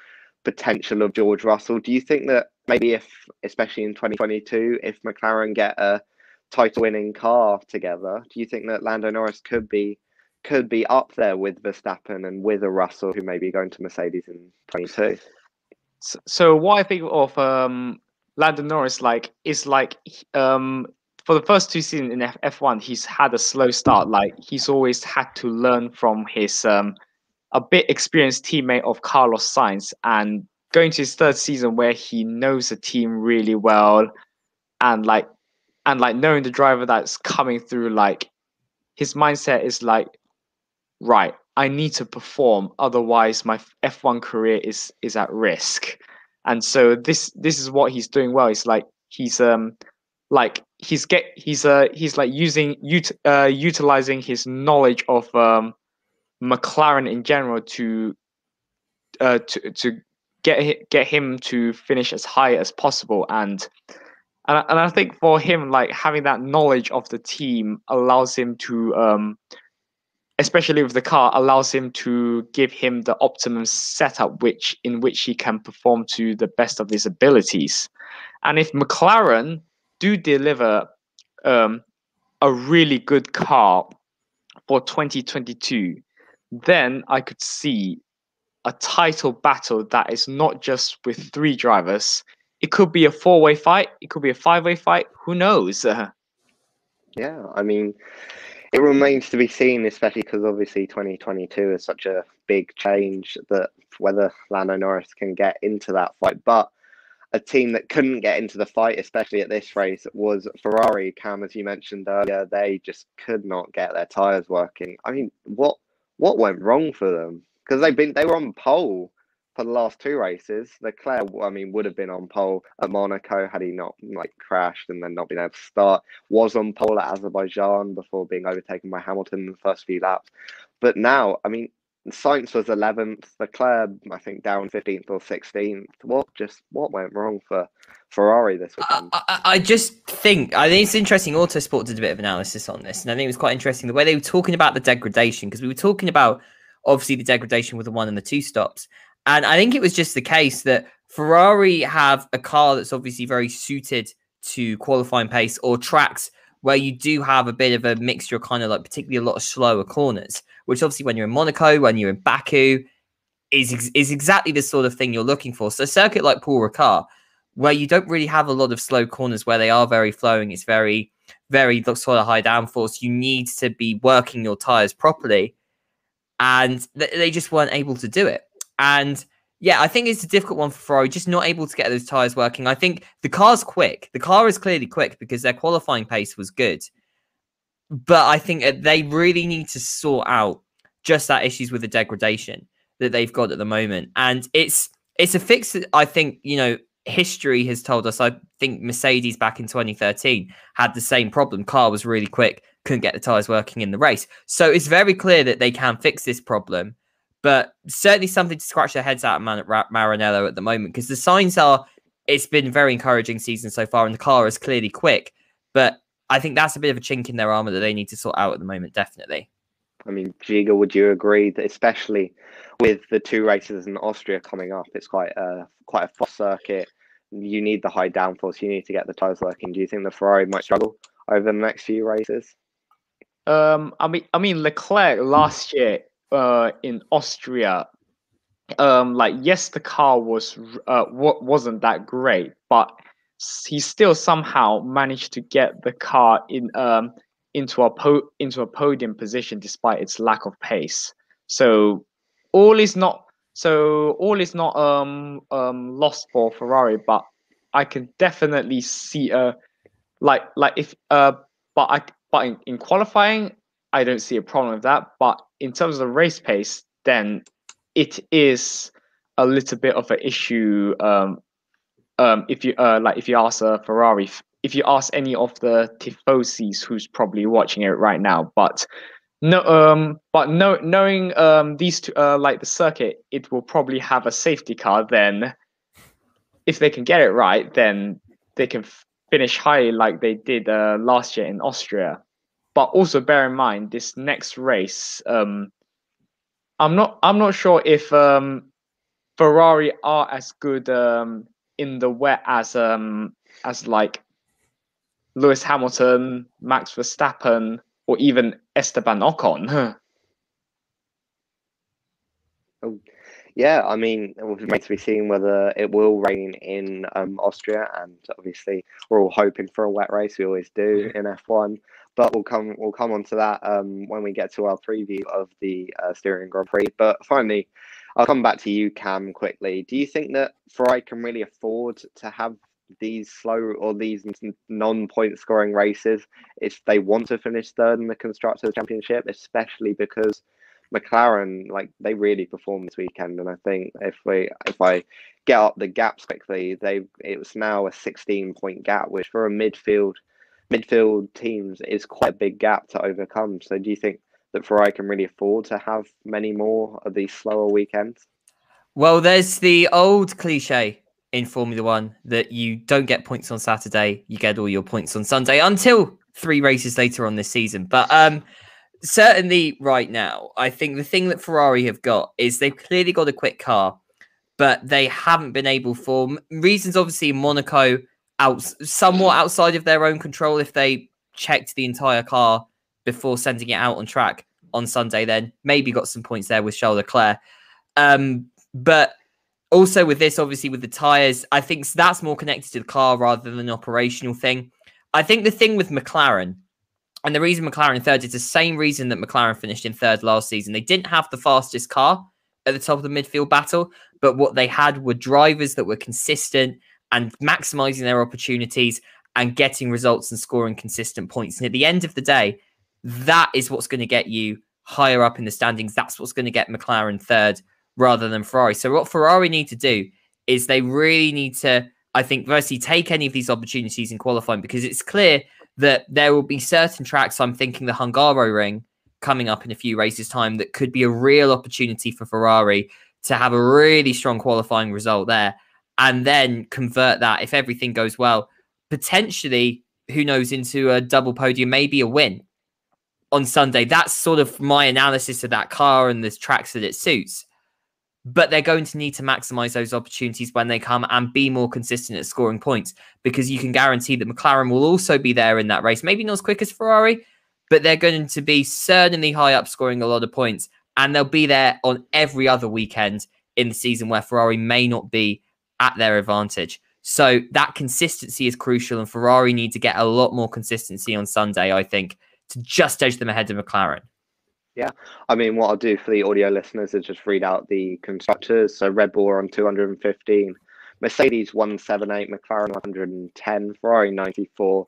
potential of George Russell. Do you think that maybe if, especially in 2022, if McLaren get a title winning car together, do you think that Lando Norris could be could be up there with Verstappen and with a Russell who may be going to Mercedes in 22? So, so what I think of um, Lando Norris like is like um, for the first two seasons in F- F1, he's had a slow start. Like he's always had to learn from his um, a bit experienced teammate of Carlos Sainz. And going to his third season where he knows the team really well and like and like knowing the driver that's coming through like his mindset is like right i need to perform otherwise my f1 career is is at risk. And so this this is what he's doing well. It's like he's um like he's get he's uh he's like using ut- uh utilizing his knowledge of um mclaren in general to uh to to get get him to finish as high as possible and and I, and I think for him, like having that knowledge of the team allows him to, um, especially with the car, allows him to give him the optimum setup, which in which he can perform to the best of his abilities. And if McLaren do deliver um, a really good car for 2022, then I could see a title battle that is not just with three drivers it could be a four way fight. It could be a five way fight. Who knows? yeah, I mean, it remains to be seen, especially because obviously 2022 is such a big change that whether Lando Norris can get into that fight. But a team that couldn't get into the fight, especially at this race, was Ferrari. Cam, as you mentioned earlier, they just could not get their tires working. I mean, what what went wrong for them? Because they've been they were on pole for the last two races. Leclerc, I mean, would have been on pole at Monaco had he not like crashed and then not been able to start. Was on pole at Azerbaijan before being overtaken by Hamilton in the first few laps. But now, I mean, Sainz was 11th. Leclerc, I think, down 15th or 16th. What just what went wrong for Ferrari this weekend? I, I, I just think I think it's interesting. Autosport did a bit of analysis on this, and I think it was quite interesting the way they were talking about the degradation because we were talking about obviously the degradation with the one and the two stops. And I think it was just the case that Ferrari have a car that's obviously very suited to qualifying pace or tracks where you do have a bit of a mixture, of kind of like particularly a lot of slower corners, which obviously when you're in Monaco, when you're in Baku, is is exactly the sort of thing you're looking for. So a circuit like Paul Ricard, where you don't really have a lot of slow corners where they are very flowing, it's very, very sort of high downforce. You need to be working your tires properly, and th- they just weren't able to do it. And yeah, I think it's a difficult one for Ferrari, just not able to get those tires working. I think the car's quick. The car is clearly quick because their qualifying pace was good. But I think uh, they really need to sort out just that issues with the degradation that they've got at the moment. And it's it's a fix that I think, you know, history has told us. I think Mercedes back in 2013 had the same problem. Car was really quick, couldn't get the tires working in the race. So it's very clear that they can fix this problem but certainly something to scratch their heads out of Man- Maranello at the moment because the signs are it's been very encouraging season so far, and the car is clearly quick. But I think that's a bit of a chink in their armor that they need to sort out at the moment, definitely. I mean, Ziga, would you agree that especially with the two races in Austria coming up, it's quite a quite a fast circuit. You need the high downforce. You need to get the tires working. Do you think the Ferrari might struggle over the next few races? Um, I mean, I mean Leclerc last year, uh, in Austria, um, like yes, the car was uh wasn't that great, but he still somehow managed to get the car in um into a po- into a podium position despite its lack of pace. So all is not so all is not um um lost for Ferrari, but I can definitely see a uh, like like if uh but I but in, in qualifying I don't see a problem with that. But in terms of the race pace, then it is a little bit of an issue. Um, um, if you uh, like, if you ask a Ferrari, if you ask any of the tifosis who's probably watching it right now, but no, um, but no, knowing um these two, uh, like the circuit, it will probably have a safety car. Then, if they can get it right, then they can finish high like they did uh, last year in Austria. But also bear in mind this next race. Um, I'm not. I'm not sure if um, Ferrari are as good um, in the wet as um, as like Lewis Hamilton, Max Verstappen, or even Esteban Ocon. oh, yeah, I mean, it will remain to be seen whether it will rain in um, Austria, and obviously we're all hoping for a wet race. We always do in F1, but we'll come we'll come on to that um, when we get to our preview of the uh, Styrian Grand Prix. But finally, I'll come back to you, Cam, quickly. Do you think that Ferrari can really afford to have these slow or these non-point scoring races if they want to finish third in the constructors championship especially because mclaren like they really performed this weekend and i think if we if i get up the gaps quickly they it was now a 16 point gap which for a midfield midfield teams is quite a big gap to overcome so do you think that ferrari can really afford to have many more of these slower weekends well there's the old cliche in Formula One that you don't get points on Saturday, you get all your points on Sunday until three races later on this season. But um, certainly right now, I think the thing that Ferrari have got is they've clearly got a quick car, but they haven't been able for reasons obviously Monaco out somewhat outside of their own control. If they checked the entire car before sending it out on track on Sunday, then maybe got some points there with Charles Leclerc. Um, but also with this, obviously with the tires, I think that's more connected to the car rather than an operational thing. I think the thing with McLaren, and the reason McLaren third is the same reason that McLaren finished in third last season. They didn't have the fastest car at the top of the midfield battle, but what they had were drivers that were consistent and maximizing their opportunities and getting results and scoring consistent points. And at the end of the day, that is what's going to get you higher up in the standings. That's what's going to get McLaren third rather than Ferrari. So what Ferrari need to do is they really need to, I think, firstly take any of these opportunities in qualifying because it's clear that there will be certain tracks. I'm thinking the Hungaroring coming up in a few races' time that could be a real opportunity for Ferrari to have a really strong qualifying result there, and then convert that if everything goes well, potentially who knows into a double podium, maybe a win on Sunday. That's sort of my analysis of that car and the tracks that it suits but they're going to need to maximize those opportunities when they come and be more consistent at scoring points because you can guarantee that McLaren will also be there in that race. Maybe not as quick as Ferrari, but they're going to be certainly high up scoring a lot of points and they'll be there on every other weekend in the season where Ferrari may not be at their advantage. So that consistency is crucial and Ferrari need to get a lot more consistency on Sunday, I think, to just edge them ahead of McLaren. Yeah, I mean, what I'll do for the audio listeners is just read out the constructors. So Red Bull on 215, Mercedes 178, McLaren 110, Ferrari 94,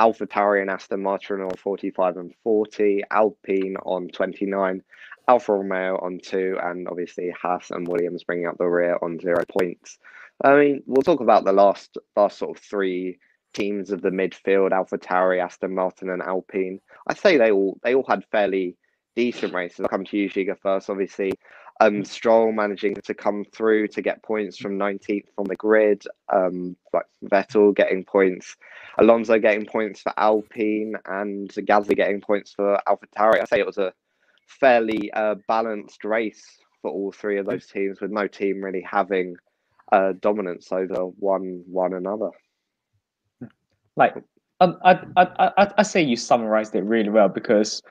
Alpha Tauri and Aston Martin on 45 and 40, Alpine on 29, Alfa Romeo on two, and obviously Haas and Williams bringing up the rear on zero points. I mean, we'll talk about the last last sort of three teams of the midfield: Alpha Tauri, Aston Martin, and Alpine. I say they all they all had fairly decent races. I'll come to you, Ziga, first. Obviously, um, Stroll managing to come through to get points from 19th on the grid. Um, like Vettel getting points, Alonso getting points for Alpine, and Gasly getting points for AlphaTauri. I say it was a fairly uh, balanced race for all three of those teams, with no team really having uh, dominance over one one another. Like I, I, I, I say you summarized it really well because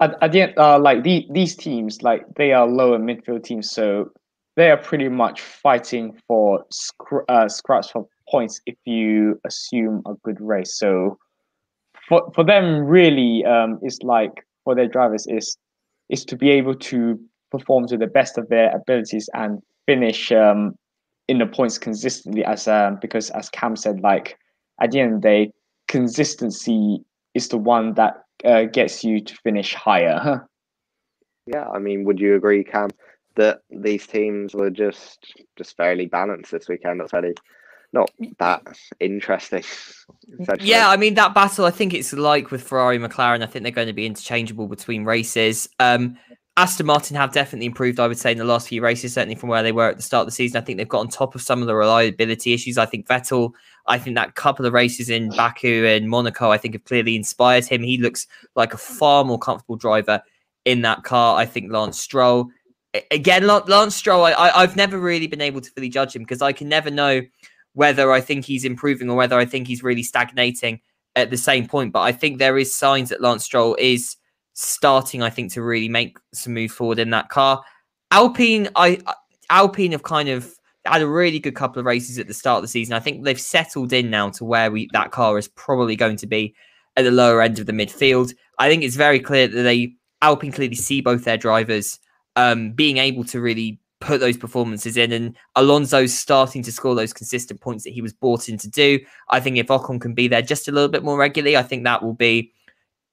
at, at the end, uh, like the, these teams, like they are lower midfield teams, so they are pretty much fighting for scr- uh, scraps for points if you assume a good race. So for for them, really, um, it's like for their drivers is is to be able to perform to the best of their abilities and finish um, in the points consistently. As um, because as Cam said, like at the end of the day, consistency is the one that uh, gets you to finish higher. Yeah, I mean, would you agree, Cam, that these teams were just just fairly balanced this weekend? That's fairly not that interesting. Yeah, I mean that battle. I think it's like with Ferrari, McLaren. I think they're going to be interchangeable between races. Um, Aston Martin have definitely improved, I would say, in the last few races, certainly from where they were at the start of the season. I think they've got on top of some of the reliability issues. I think Vettel, I think that couple of races in Baku and Monaco, I think have clearly inspired him. He looks like a far more comfortable driver in that car. I think Lance Stroll, again, Lance Stroll, I, I, I've never really been able to fully judge him because I can never know whether I think he's improving or whether I think he's really stagnating at the same point. But I think there is signs that Lance Stroll is starting, I think, to really make some move forward in that car. Alpine, I Alpine have kind of had a really good couple of races at the start of the season. I think they've settled in now to where we that car is probably going to be at the lower end of the midfield. I think it's very clear that they Alpine clearly see both their drivers um, being able to really put those performances in. And Alonso's starting to score those consistent points that he was bought in to do. I think if Ocon can be there just a little bit more regularly, I think that will be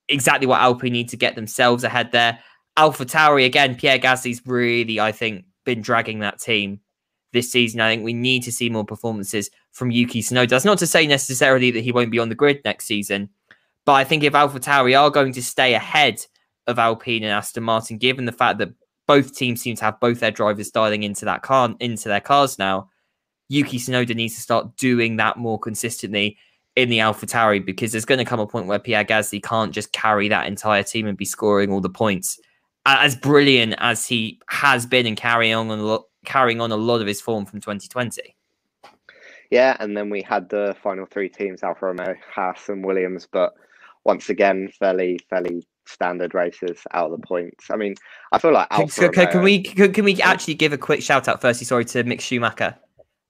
exactly what Alpine need to get themselves ahead there. Alpha Tauri again, Pierre Gasly's really, I think, been dragging that team this season. I think we need to see more performances from Yuki Tsunoda. That's not to say necessarily that he won't be on the grid next season, but I think if Alpha Tauri are going to stay ahead of Alpine and Aston Martin, given the fact that both teams seem to have both their drivers dialing into that car into their cars now, Yuki Tsunoda needs to start doing that more consistently in the AlphaTauri because there's going to come a point where Pierre Gasly can't just carry that entire team and be scoring all the points. As brilliant as he has been and carrying on a lot, carrying on a lot of his form from 2020. Yeah, and then we had the final three teams: Alfa Romeo, Haas, and Williams. But once again, fairly, fairly standard races out of the points. I mean, I feel like Alfa can, can we can, can we actually give a quick shout out firstly? Sorry to Mick Schumacher.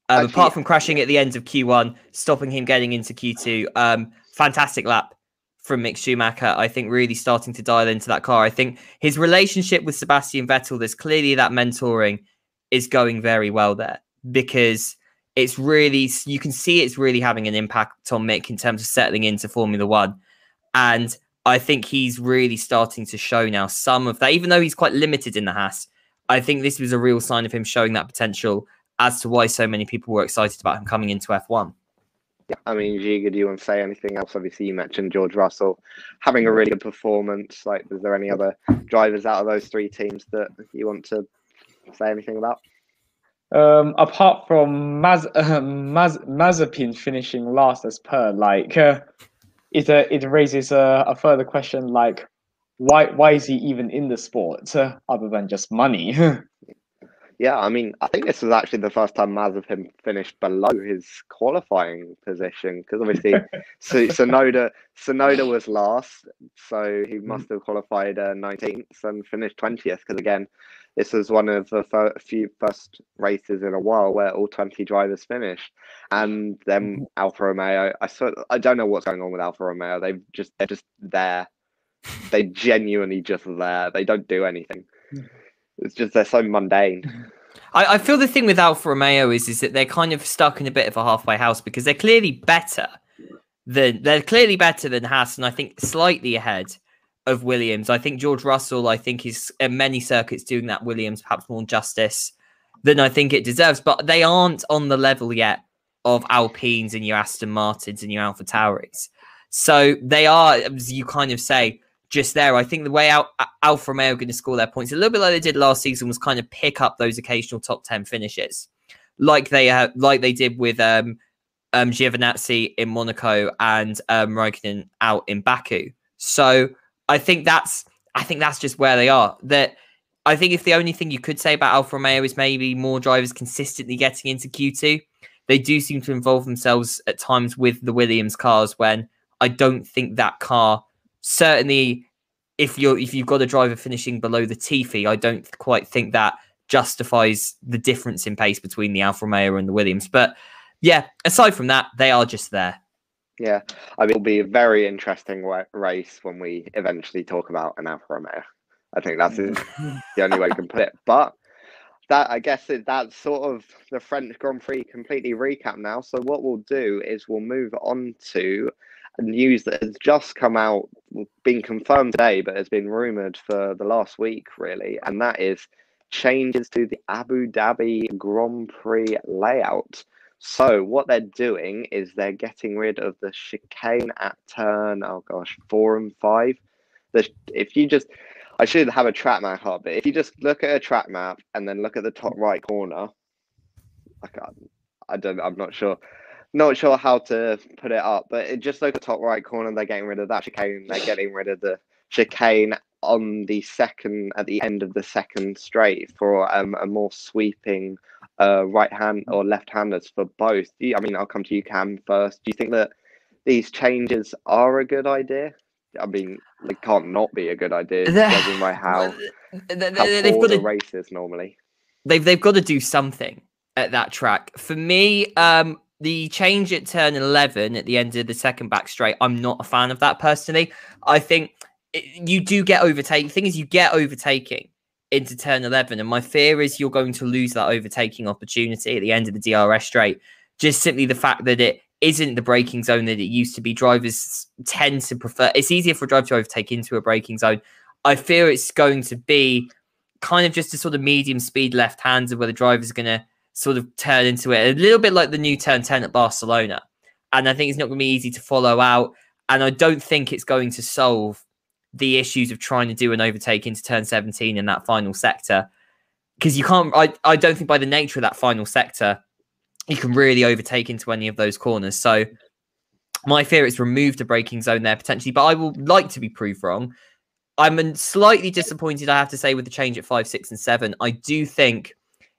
Um, apart from crashing at the end of Q1, stopping him getting into Q2, um, fantastic lap from Mick Schumacher. I think really starting to dial into that car. I think his relationship with Sebastian Vettel, there's clearly that mentoring is going very well there because it's really you can see it's really having an impact on Mick in terms of settling into Formula One, and I think he's really starting to show now some of that. Even though he's quite limited in the Haas, I think this was a real sign of him showing that potential as to why so many people were excited about him coming into F1. Yeah, I mean, Ziga, do you want to say anything else? Obviously, you mentioned George Russell having a really good performance. Like, is there any other drivers out of those three teams that you want to say anything about? Um, apart from Maz, uh, Maz Mazepin finishing last as per, like, uh, it uh, it raises a, a, further question, like, why why is he even in the sport uh, other than just money? Yeah, I mean, I think this was actually the first time Mazepin finished below his qualifying position because obviously, so Tsunoda Tsunoda was last, so he mm. must have qualified uh, 19th and finished 20th. Because again, this was one of the fir- few first races in a while where all 20 drivers finished, and then mm-hmm. Alfa Romeo. I sort I don't know what's going on with Alfa Romeo. They just they're just there. They genuinely just there. They don't do anything. It's just they're so mundane. I, I feel the thing with Alfa Romeo is is that they're kind of stuck in a bit of a halfway house because they're clearly better than they're clearly better than Haas, and I think slightly ahead of Williams. I think George Russell, I think, is in many circuits doing that Williams perhaps more justice than I think it deserves, but they aren't on the level yet of Alpines and your Aston Martins and your Alpha Tauris. So they are, as you kind of say, just there. I think the way Al- Alfa Romeo are going to score their points, a little bit like they did last season, was kind of pick up those occasional top ten finishes, like they uh, like they did with um, um, Giovinazzi in Monaco and um, Raikkonen out in Baku. So I think that's I think that's just where they are. That I think if the only thing you could say about Alfa Romeo is maybe more drivers consistently getting into Q2, they do seem to involve themselves at times with the Williams cars when I don't think that car certainly if you're if you've got a driver finishing below the Tiffy, I don't quite think that justifies the difference in pace between the Alfa Romeo and the Williams. But yeah, aside from that, they are just there. Yeah, I mean, it'll be a very interesting race when we eventually talk about an Alfa Romeo. I think that's the only way you can put it. But that I guess it, that's sort of the French Grand Prix completely recap now. So what we'll do is we'll move on to news that has just come out, been confirmed today, but has been rumored for the last week, really, and that is changes to the Abu Dhabi Grand Prix layout. So what they're doing is they're getting rid of the chicane at turn. Oh gosh, four and five. The, if you just, I should have a track map up, but if you just look at a track map and then look at the top right corner, I can't, I don't, I'm not sure not sure how to put it up, but it just at the top right corner. They're getting rid of that chicane. They're getting rid of the chicane on the second at the end of the second straight for um, a more sweeping uh, right hand or left handers for both. You, I mean, I'll come to you, Cam, first. Do you think that these changes are a good idea? I mean, they can't not be a good idea, judging by how, they, how they've got the to, races normally. They've they've got to do something at that track. For me, um, the change at turn 11 at the end of the second back straight, I'm not a fan of that personally. I think it, you do get overtaken. The thing is, you get overtaking into turn 11, and my fear is you're going to lose that overtaking opportunity at the end of the DRS straight. Just simply the fact that it isn't the braking zone that it used to be. Drivers tend to prefer it's easier for a driver to overtake into a braking zone. I fear it's going to be kind of just a sort of medium speed left hander where the driver's going to sort of turn into it a little bit like the new turn 10 at Barcelona. And I think it's not going to be easy to follow out. And I don't think it's going to solve the issues of trying to do an overtake into turn 17 in that final sector. Because you can't, I, I don't think by the nature of that final sector, you can really overtake into any of those corners. So my fear is remove the braking zone there potentially, but I will like to be proved wrong. I'm slightly disappointed, I have to say, with the change at five, six, and seven. I do think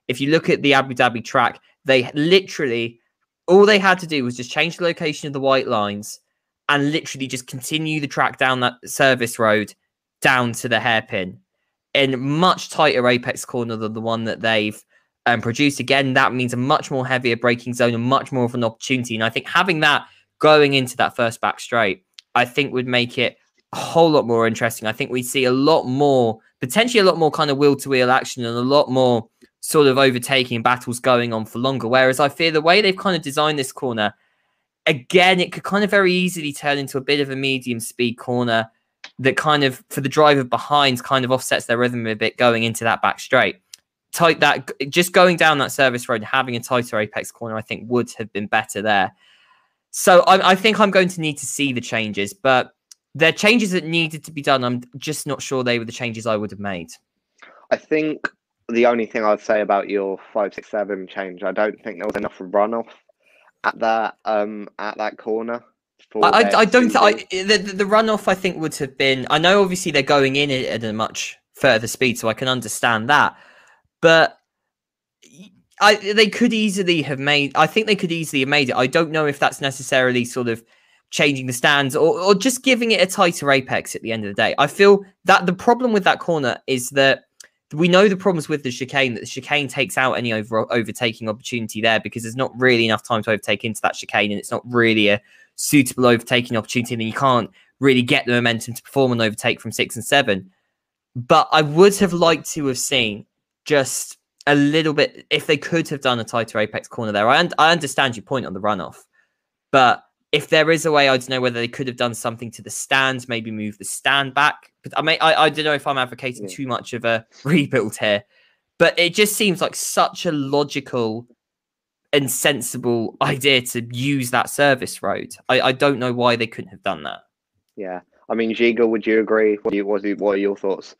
if you look at the Abu Dhabi track, they literally all they had to do was just change the location of the white lines and literally just continue the track down that service road down to the hairpin in much tighter apex corner than the one that they've um, produced. Again, that means a much more heavier braking zone and much more of an opportunity. And I think having that going into that first back straight, I think would make it a whole lot more interesting. I think we see a lot more, potentially a lot more kind of wheel to wheel action and a lot more sort of overtaking battles going on for longer. Whereas I fear the way they've kind of designed this corner, again, it could kind of very easily turn into a bit of a medium speed corner that kind of for the driver behind kind of offsets their rhythm a bit going into that back straight. Tight that just going down that service road, having a tighter apex corner, I think would have been better there. So I, I think I'm going to need to see the changes, but they're changes that needed to be done. I'm just not sure they were the changes I would have made. I think the only thing I'd say about your five six seven change, I don't think there was enough runoff at that um at that corner. I, I, don't. Th- I, the, the runoff I think would have been. I know obviously they're going in at a much further speed, so I can understand that. But I they could easily have made. I think they could easily have made it. I don't know if that's necessarily sort of changing the stands or, or just giving it a tighter apex at the end of the day. I feel that the problem with that corner is that we know the problems with the chicane that the chicane takes out any over overtaking opportunity there because there's not really enough time to overtake into that chicane and it's not really a suitable overtaking opportunity and you can't really get the momentum to perform an overtake from six and seven. But I would have liked to have seen just a little bit if they could have done a tighter apex corner there. I, un- I understand your point on the runoff, but if there is a way, I don't know whether they could have done something to the stands, maybe move the stand back. But I may, I, I don't know if I'm advocating yeah. too much of a rebuild here, but it just seems like such a logical and sensible idea to use that service road. I, I don't know why they couldn't have done that. Yeah, I mean, Ziga, would you agree? What, you, what, what are your thoughts?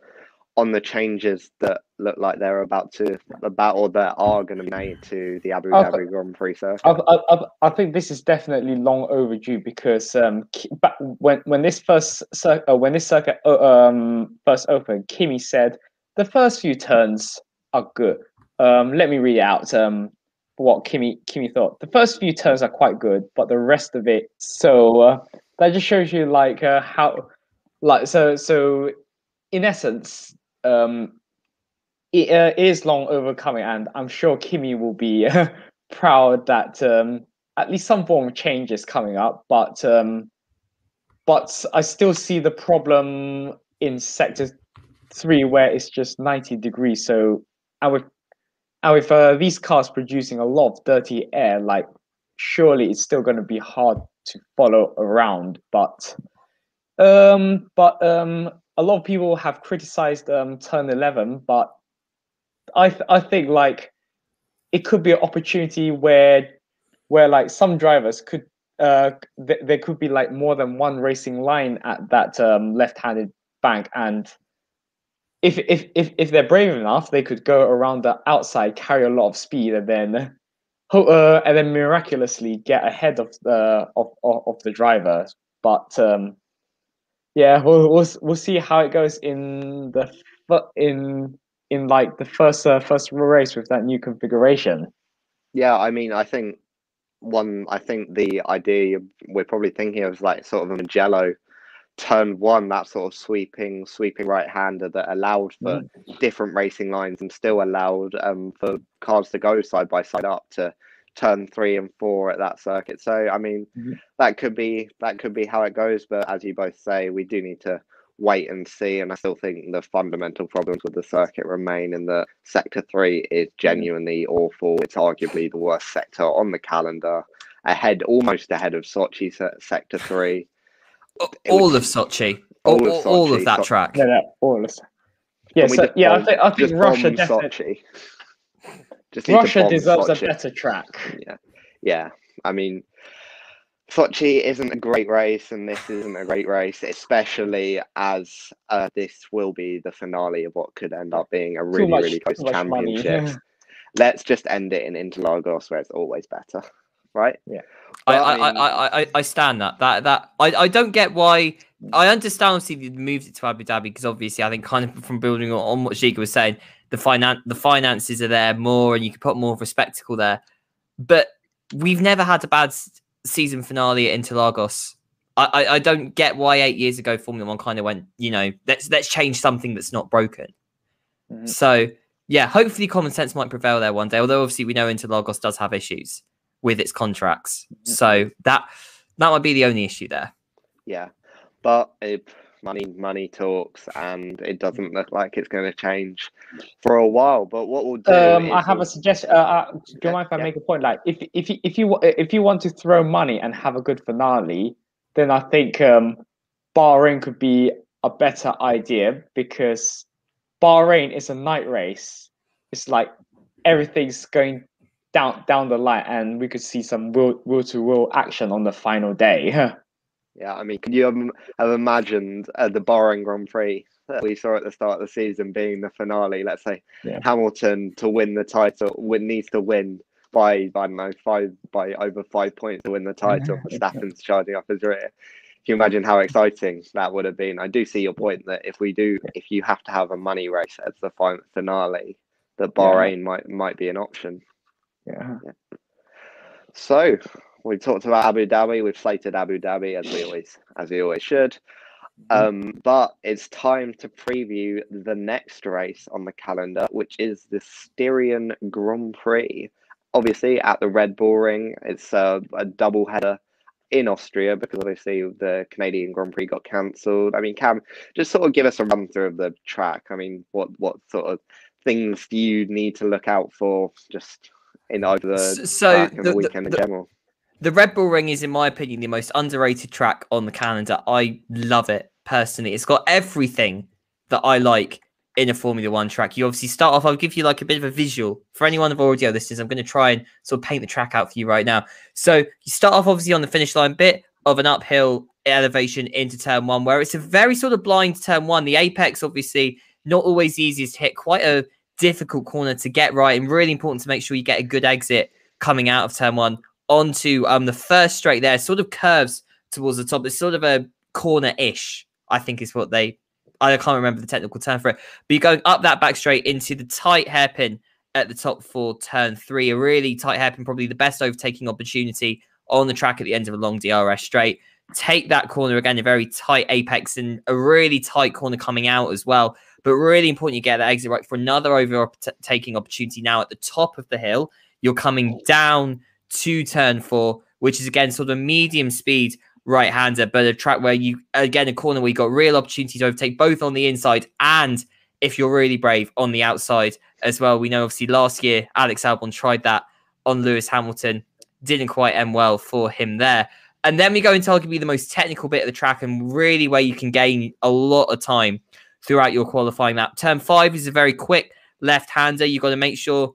On the changes that look like they're about to about or that are going to be made to the Abu Dhabi Grand Prix circuit? I, I, I, think this is definitely long overdue because um, when when this first uh, when this circuit uh, um, first opened, Kimi said the first few turns are good. Um, let me read out um, what Kimi Kimi thought. The first few turns are quite good, but the rest of it. So uh, that just shows you like uh, how like so so in essence um it uh, is long overcoming and i'm sure Kimi will be proud that um at least some form of change is coming up but um but i still see the problem in sector three where it's just 90 degrees so and with and with uh, these cars producing a lot of dirty air like surely it's still going to be hard to follow around. But um, but um, a lot of people have criticized um, Turn Eleven, but I th- I think like it could be an opportunity where where like some drivers could uh th- there could be like more than one racing line at that um, left-handed bank and if, if if if they're brave enough they could go around the outside carry a lot of speed and then uh, and then miraculously get ahead of the of, of, of the driver. But um, yeah, we'll, we'll we'll see how it goes in the in in like the first uh, first race with that new configuration. Yeah, I mean, I think one. I think the idea we're probably thinking of is like sort of a Mugello turn one, that sort of sweeping sweeping right hander that allowed for mm. different racing lines and still allowed um, for cars to go side by side up to turn three and four at that circuit. So I mean mm-hmm. that could be that could be how it goes, but as you both say, we do need to wait and see. And I still think the fundamental problems with the circuit remain in that sector three is genuinely awful. It's arguably the worst sector on the calendar, ahead almost ahead of Sochi sector three all of Sochi, all, all, of, Sochi, all of that track. Yeah, yeah all of. Yeah, so, yeah, I think I think Russia definitely. Russia deserves Sochi. a better track. Yeah, yeah. I mean, Sochi isn't a great race, and this isn't a great race, especially as uh, this will be the finale of what could end up being a really, much, really close championship. Let's just end it in Interlagos, where it's always better, right? Yeah. I, I, mean... I, I, I, stand that. That that I, I don't get why. I understand obviously they moved it to Abu Dhabi because obviously I think kind of from building on, what Ziga was saying, the finan- the finances are there more and you can put more of a spectacle there. But we've never had a bad season finale at Interlagos. I, I, I don't get why eight years ago Formula One kind of went, you know, let's let's change something that's not broken. Mm-hmm. So yeah, hopefully common sense might prevail there one day. Although obviously we know Interlagos does have issues with its contracts. Mm-hmm. So that that might be the only issue there. Yeah, but it, money money talks, and it doesn't look like it's going to change for a while. But what we'll do? Um, I have we'll... a suggestion. Uh, uh, do you mind if I yeah. make a point? Like, if if you, if you if you want to throw money and have a good finale, then I think um, Bahrain could be a better idea because Bahrain is a night race. It's like everything's going down down the line, and we could see some will will to will action on the final day. yeah, I mean, could you have, have imagined uh, the Bahrain Grand Prix that we saw at the start of the season being the finale? Let's say yeah. Hamilton to win the title, win, needs to win by I don't know five by over five points to win the title. Verstappen's charging up his rear. Can you imagine how exciting that would have been? I do see your point that if we do, if you have to have a money race as the final finale, that Bahrain yeah. might might be an option. Yeah. So we talked about Abu Dhabi. We've slated Abu Dhabi as we always as we always should. Mm-hmm. Um, but it's time to preview the next race on the calendar, which is the Styrian Grand Prix. Obviously, at the Red Bull Ring, it's a, a double header in Austria because obviously the Canadian Grand Prix got cancelled. I mean, Cam, just sort of give us a run through of the track. I mean, what what sort of things do you need to look out for? Just in over the so the, the, weekend the, in general. The Red Bull Ring is, in my opinion, the most underrated track on the calendar. I love it personally. It's got everything that I like in a Formula One track. You obviously start off, I'll give you like a bit of a visual for anyone of audio listeners. I'm going to try and sort of paint the track out for you right now. So you start off obviously on the finish line bit of an uphill elevation into turn one, where it's a very sort of blind turn one. The apex, obviously, not always easiest to hit, quite a difficult corner to get right and really important to make sure you get a good exit coming out of turn one onto um the first straight there sort of curves towards the top it's sort of a corner-ish i think is what they i can't remember the technical term for it but you're going up that back straight into the tight hairpin at the top for turn three a really tight hairpin probably the best overtaking opportunity on the track at the end of a long drs straight take that corner again, a very tight apex and a really tight corner coming out as well. But really important you get that exit right for another overtaking opportunity now at the top of the hill. You're coming down to turn four, which is again sort of medium speed right hander, but a track where you again a corner where you got real opportunity to overtake both on the inside and if you're really brave on the outside as well. We know obviously last year Alex Albon tried that on Lewis Hamilton, didn't quite end well for him there. And then we go into arguably the most technical bit of the track and really where you can gain a lot of time throughout your qualifying lap. Turn five is a very quick left hander. You've got to make sure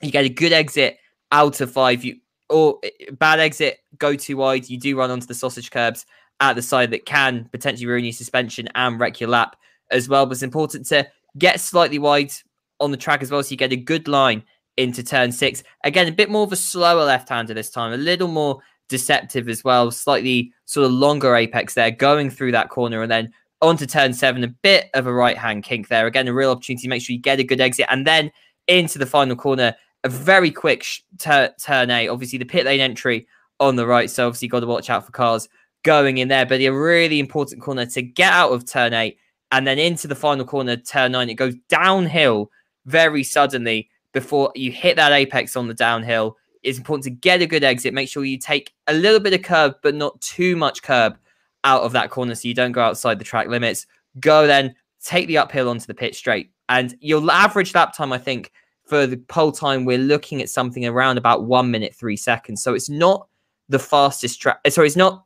you get a good exit out of five. You or eh, bad exit, go too wide. You do run onto the sausage curbs at the side that can potentially ruin your suspension and wreck your lap as well. But it's important to get slightly wide on the track as well, so you get a good line into turn six. Again, a bit more of a slower left-hander this time, a little more deceptive as well, slightly sort of longer apex there, going through that corner and then onto turn seven, a bit of a right-hand kink there. Again, a real opportunity to make sure you get a good exit and then into the final corner, a very quick sh- tur- turn eight. Obviously, the pit lane entry on the right, so obviously got to watch out for cars going in there. But a really important corner to get out of turn eight and then into the final corner, turn nine. It goes downhill very suddenly before you hit that apex on the downhill. It's important to get a good exit. Make sure you take a little bit of curb, but not too much curb out of that corner so you don't go outside the track limits. Go then, take the uphill onto the pit straight. And your average lap time, I think, for the pole time, we're looking at something around about one minute, three seconds. So it's not the fastest track. Eh, sorry, it's not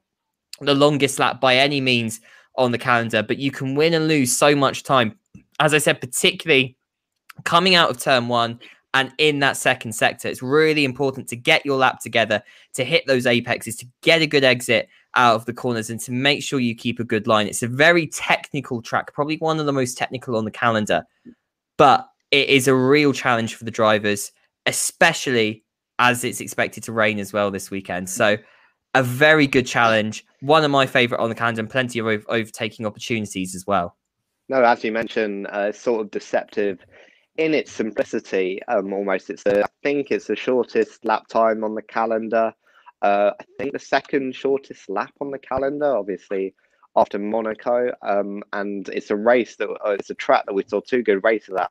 the longest lap by any means on the calendar, but you can win and lose so much time. As I said, particularly coming out of turn one and in that second sector, it's really important to get your lap together, to hit those apexes, to get a good exit out of the corners, and to make sure you keep a good line. It's a very technical track, probably one of the most technical on the calendar, but it is a real challenge for the drivers, especially as it's expected to rain as well this weekend. So, a very good challenge. One of my favorite on the calendar, and plenty of over- overtaking opportunities as well. No, as you mentioned, uh, sort of deceptive in its simplicity. Um, almost, it's the I think it's the shortest lap time on the calendar. Uh, I think the second shortest lap on the calendar, obviously after Monaco. Um, and it's a race that uh, it's a track that we saw two good races at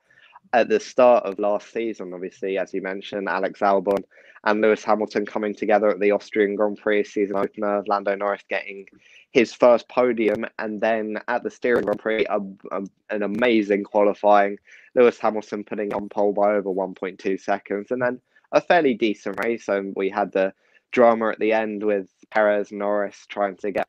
at the start of last season. Obviously, as you mentioned, Alex Albon and Lewis Hamilton coming together at the Austrian Grand Prix season opener, Lando Norris getting his first podium, and then at the Styrian Grand Prix, a, a, an amazing qualifying, Lewis Hamilton putting on pole by over 1.2 seconds, and then a fairly decent race. And we had the drama at the end with Perez Norris trying to get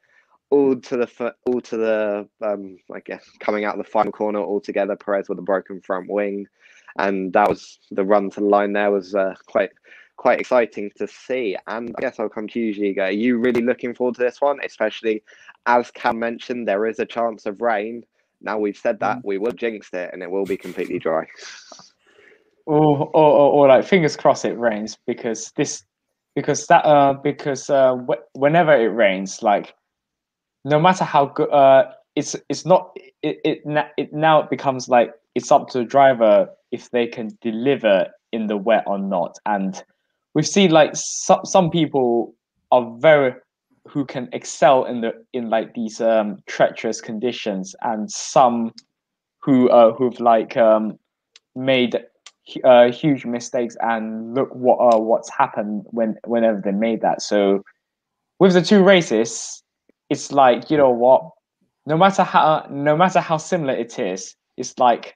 all to the all to the um, I guess coming out of the final corner all together. Perez with a broken front wing, and that was the run to the line. There was uh, quite quite exciting to see. And I guess I'll come to you, Ziga. Are you really looking forward to this one? Especially as Cam mentioned, there is a chance of rain. Now we've said that, we will jinx it and it will be completely dry. Or, or, or, or like fingers crossed it rains because this because that uh because uh wh- whenever it rains like no matter how good uh it's it's not it, it it now it becomes like it's up to the driver if they can deliver in the wet or not and we've seen like some some people are very who can excel in the in like these um, treacherous conditions, and some who uh, who've like um, made uh, huge mistakes and look what uh, what's happened when whenever they made that. So with the two races, it's like you know what, no matter how no matter how similar it is, it's like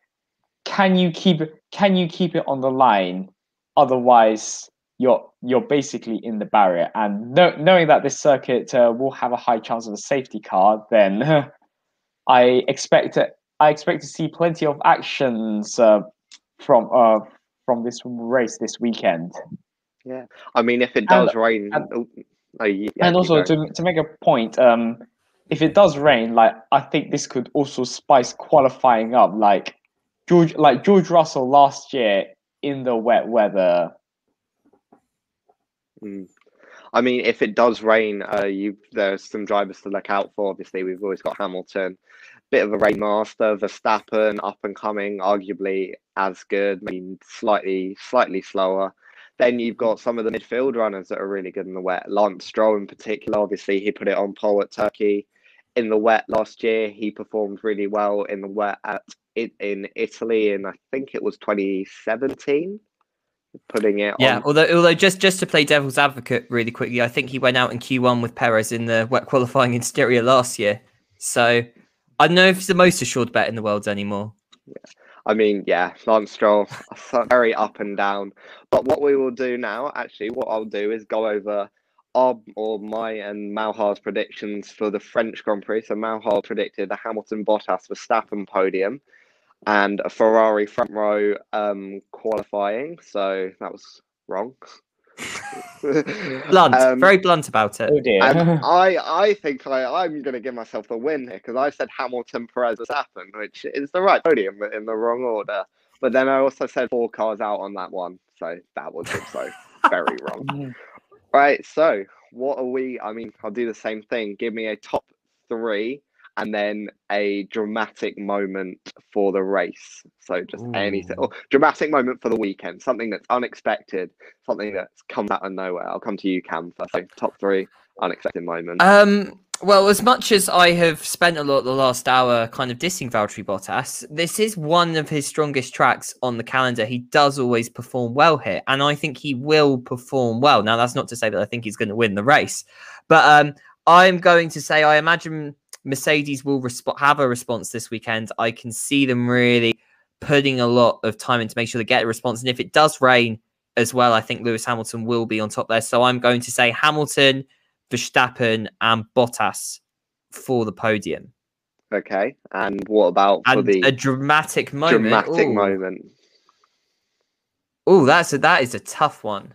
can you keep can you keep it on the line? Otherwise, you're you're basically in the barrier. And no, knowing that this circuit uh, will have a high chance of a safety car, then I expect to, I expect to see plenty of actions uh, from uh, from this race this weekend. Yeah, I mean, if it does and, rain, and, oh, yeah, and also to to make a point, um, if it does rain, like I think this could also spice qualifying up. Like George, like George Russell last year in the wet weather Mm. I mean, if it does rain, uh, you there's some drivers to look out for. Obviously, we've always got Hamilton, bit of a rain master, Verstappen, up and coming, arguably as good, I mean, slightly slightly slower Then you've got some of the midfield runners that are really good in the wet. Lance Stroll, in particular, obviously, he put it on pole at Turkey in the wet last year. He performed really well in the wet at in Italy, and I think it was 2017. Putting it, yeah. on. Although, although just just to play devil's advocate really quickly, I think he went out in Q1 with Perez in the wet qualifying in Styria last year. So I don't know if it's the most assured bet in the world anymore. Yeah. I mean, yeah, Lance Stroll, very up and down. But what we will do now, actually, what I'll do is go over our or my and Malhar's predictions for the French Grand Prix. So Malhar predicted a Hamilton Bottas Verstappen podium and a Ferrari front row um, qualifying. So that was wrong. blunt, um, very blunt about it. Oh dear. I, I think I, I'm going to give myself the win here because I said Hamilton, Perez, Verstappen, which is the right podium, but in the wrong order. But then I also said four cars out on that one, so that was also very wrong. Right. So what are we? I mean, I'll do the same thing. Give me a top three and then a dramatic moment for the race. So just Ooh. anything, or dramatic moment for the weekend, something that's unexpected, something that's come out of nowhere. I'll come to you, Cam. First. So top three unexpected moments. Um. Well, as much as I have spent a lot the last hour kind of dissing Valtteri Bottas, this is one of his strongest tracks on the calendar. He does always perform well here, and I think he will perform well. Now, that's not to say that I think he's going to win the race, but um, I'm going to say I imagine Mercedes will resp- have a response this weekend. I can see them really putting a lot of time in to make sure they get a response. And if it does rain as well, I think Lewis Hamilton will be on top there. So I'm going to say Hamilton, Verstappen, and Bottas for the podium. Okay. And what about and the a dramatic moment? Dramatic Ooh. moment. Oh, that's a, that is a tough one.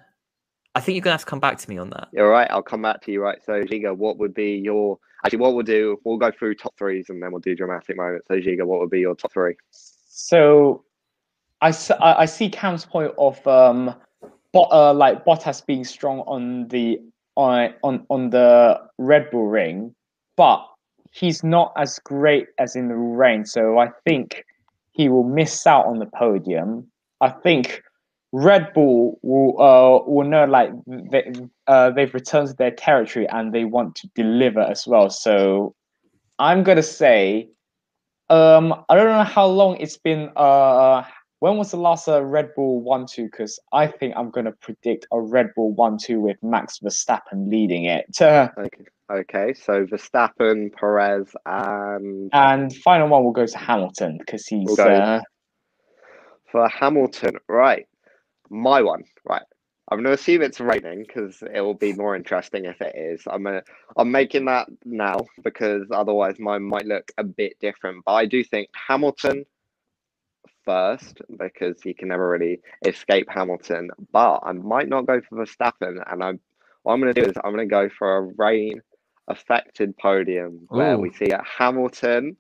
I think you're gonna have to come back to me on that. You're All right, I'll come back to you. Right. So, Ziga, what would be your Actually, what we'll do, we'll go through top threes and then we'll do dramatic moments. So, Ziga, what would be your top three? So, I, I see Cam's point of um, but, uh, like Bottas being strong on the on on on the Red Bull ring, but he's not as great as in the rain. So I think he will miss out on the podium. I think Red Bull will uh, will know like they uh, they've returned to their territory and they want to deliver as well. So I'm gonna say, um, I don't know how long it's been. Uh, when was the last uh, Red Bull one two? Because I think I'm gonna predict a Red Bull one two with Max Verstappen leading it. okay. okay, so Verstappen, Perez, and and final one will go to Hamilton because he's we'll uh... for Hamilton, right? My one, right? I'm gonna assume it's raining because it will be more interesting if it is. I'm gonna, I'm making that now because otherwise mine might look a bit different. But I do think Hamilton first because he can never really escape Hamilton. But I might not go for Verstappen, and I'm what I'm gonna do is I'm gonna go for a rain affected podium where we see Hamilton.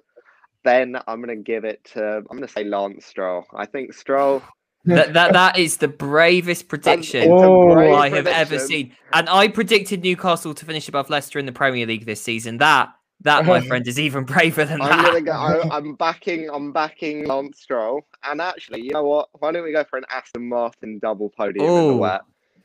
Then I'm gonna give it to I'm gonna say Lance Stroll. I think Stroll that, that that is the bravest prediction oh, brave I have prediction. ever seen. And I predicted Newcastle to finish above Leicester in the Premier League this season. That that, my uh-huh. friend, is even braver than I'm that. Gonna go, I, am backing. I'm backing Lance Stroll. And actually, you know what? Why don't we go for an Aston Martin double podium Ooh. in the wet?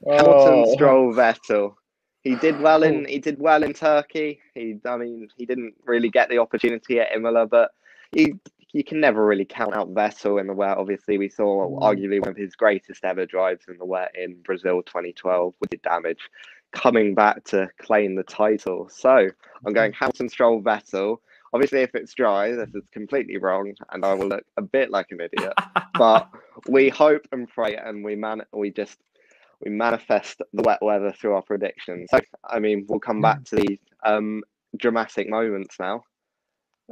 Hamilton, oh. Stroll, Vettel. He did well in. Oh. He did well in Turkey. He, I mean, he didn't really get the opportunity at Imola, but he you can never really count out Vettel in the wet. Obviously, we saw mm. arguably one of his greatest ever drives in the wet in Brazil 2012 with the damage, coming back to claim the title. So I'm going mm-hmm. Hamilton, Stroll, Vettel. Obviously, if it's dry, this is completely wrong, and I will look a bit like an idiot. but we hope and pray, and we man, we just we manifest the wet weather through our predictions. So, I mean, we'll come back mm. to the um, dramatic moments now.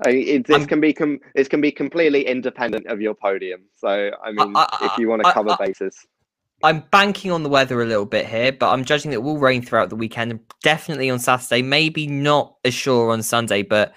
It, this can be com- this can be completely independent of your podium. So I mean, I, I, if you want to cover I, bases. I'm banking on the weather a little bit here, but I'm judging that it will rain throughout the weekend and definitely on Saturday. Maybe not as sure on Sunday, but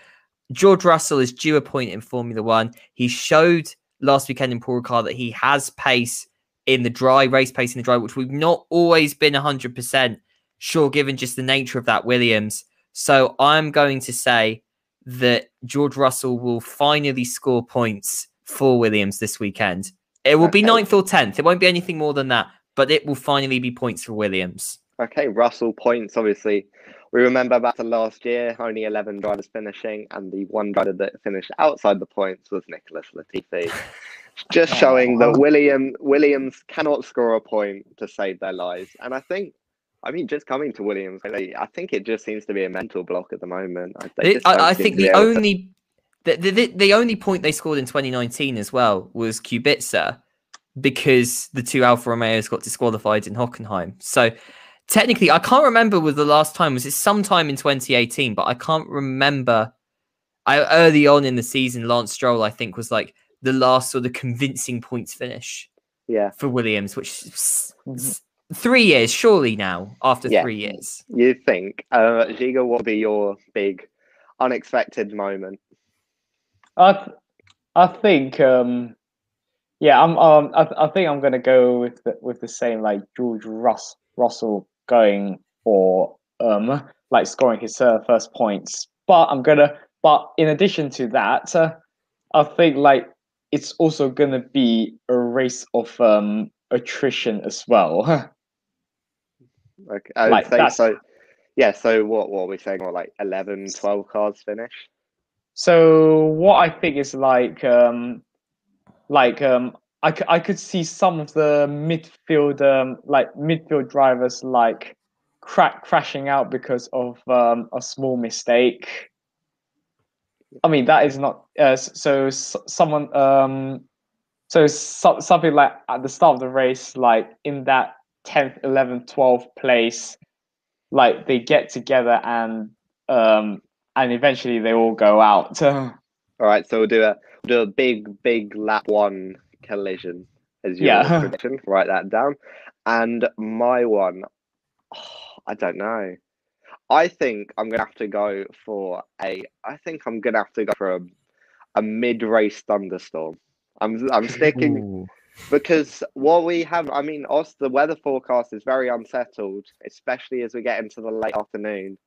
George Russell is due a point in Formula One. He showed last weekend in Paul Ricard that he has pace in the dry, race pace in the dry, which we've not always been 100% sure given just the nature of that Williams. So I'm going to say that George Russell will finally score points for Williams this weekend. It will be ninth or tenth. It won't be anything more than that. but it will finally be points for Williams. Okay, Russell points. Obviously, we remember back to last year, only 11 drivers finishing, and the one driver that finished outside the points was Nicholas Latifi. Just showing that William Williams cannot score a point to save their lives. And I think, I mean, just coming to Williams, I think it just seems to be a mental block at the moment. It- I, I think the to- only the, the the only point they scored in 2019 as well was Kubica because the two Alfa Romeos got disqualified in Hockenheim. So technically, I can't remember was the last time. Was it sometime in 2018? But I can't remember. I early on in the season, Lance Stroll I think was like the last sort of convincing points finish Yeah, for Williams, which s- three years surely now after Yeah. three years. you think. Uh, Ziga, what will be your big unexpected moment? I th- I think um yeah I'm um I, th- I think I'm gonna go with the, with the same like George Russ Russell going for um like scoring his uh, first points but I'm gonna but in addition to that uh, I think like it's also gonna be a race of um attrition as well Okay, I would Like, say that's- so. Yeah, so what, what are we saying? What, like 11, 12 cars finish? So what I think is like um like um I, c- I could see some of the midfield um like midfield drivers like crack crashing out because of um a small mistake. I mean that is not uh, so s- someone um so so, something like at the start of the race like in that 10th 11th 12th place like they get together and um and eventually they all go out. All right, so we'll do a we'll do a big, big lap one collision as your Yeah. prediction. Write that down. And my one, I don't know. I think I'm gonna have to go for a. I think I'm gonna have to go for a, a mid-race thunderstorm. I'm I'm sticking Ooh. Because what we have, I mean, us, the weather forecast is very unsettled, especially as we get into the late afternoon.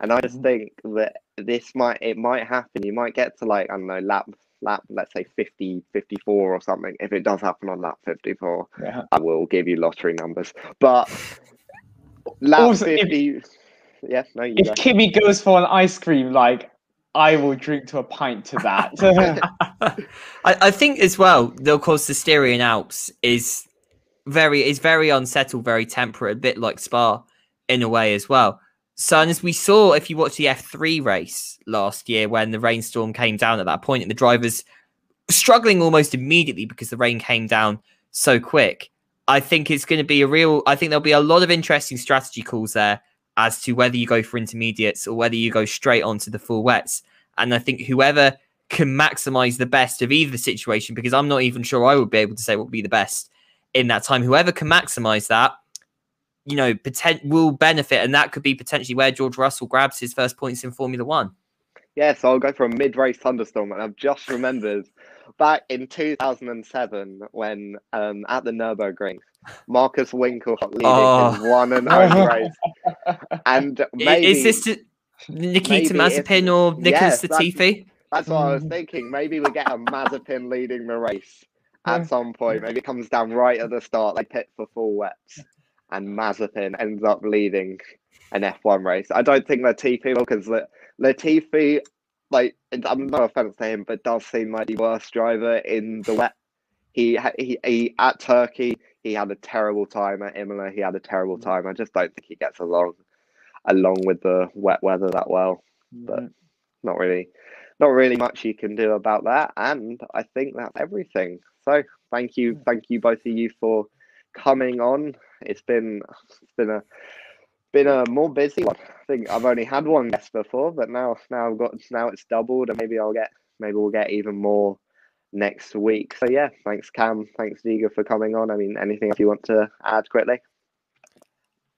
And I just Mhm. think that this might it might happen. You might get to like I don't know lap lap let's say 50 54 or something. If it does happen on lap 54, Yeah. I will give you lottery numbers. But lap Also, if- 50 Yeah, no, you If go. Kimi goes for an ice cream, like I will drink to a pint to that. I, I think as well, though, of course, the Styrian Alps is very is very unsettled, very temperate, a bit like Spa in a way as well. So, and as we saw, if you watch the F3 race last year when the rainstorm came down at that point, and the drivers struggling almost immediately because the rain came down so quick, I think it's going to be a real. I think there'll be a lot of interesting strategy calls there as to whether you go for intermediates or whether you go straight onto the full wets. And I think whoever can maximize the best of either situation, because I'm not even sure I would be able to say what would be the best in that time. Whoever can maximize that, you know, potent- will benefit, and that could be potentially where George Russell grabs his first points in Formula One. Yeah, so I'll go for a mid-race thunderstorm, and I've just remembered back in 2007 when um, at the Nurburgring, Markus Winkelhock leading Oh. his one and only race, and maybe Is this to Nikita Mazepin or Nicholas Yes, that's- Latifi? that's what I was thinking. Maybe we get a Mazepin leading the race at some point. Maybe it comes down right at the start. like pit for full wets, and Mazepin ends up leading an F1 race. I don't think Latifi will because Latifi, like, I'm no offense to him, but does seem like the worst driver in the wet. He, he, he at Turkey, he had a terrible time. At Imola, he had a terrible mm. time. I just don't think he gets along along with the wet weather that well. Mm. But not really not really much you can do about that. And i think that's everything. So thank you thank you both of you for coming on. It's been it's been a been a more busy one i think. I've only had one guest before but now now i've got now it's doubled and maybe i'll get maybe we'll get even more next week. So yeah thanks cam. Thanks Ziga for coming on. I mean anything else you want to add quickly?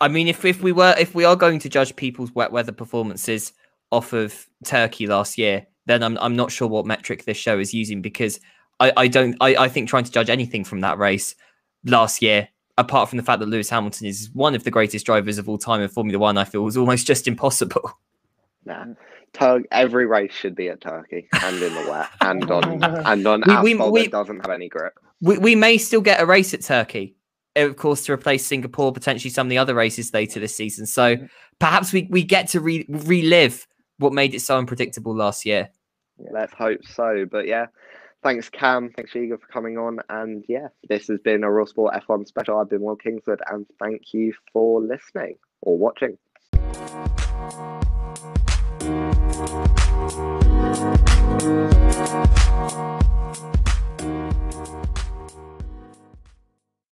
I mean, if if we were if we are going to judge people's wet weather performances off of Turkey last year, then I'm I'm not sure what metric this show is using because I, I don't I, I think trying to judge anything from that race last year, apart from the fact that Lewis Hamilton is one of the greatest drivers of all time in Formula One, I feel was almost just impossible. Nah. Tur- every race should be at Turkey and in the wet and on and on We- we- asphalt we- that doesn't have any grip. We we may still get a race at Turkey of course, to replace Singapore, potentially some of the other races later this season. So perhaps we, we get to re- relive what made it so unpredictable last year. Let's hope so. But yeah, thanks Cam, thanks Ziga for coming on. And yeah, this has been a Raw Sport F1 special. I've been Will Kingswood, and thank you for listening or watching.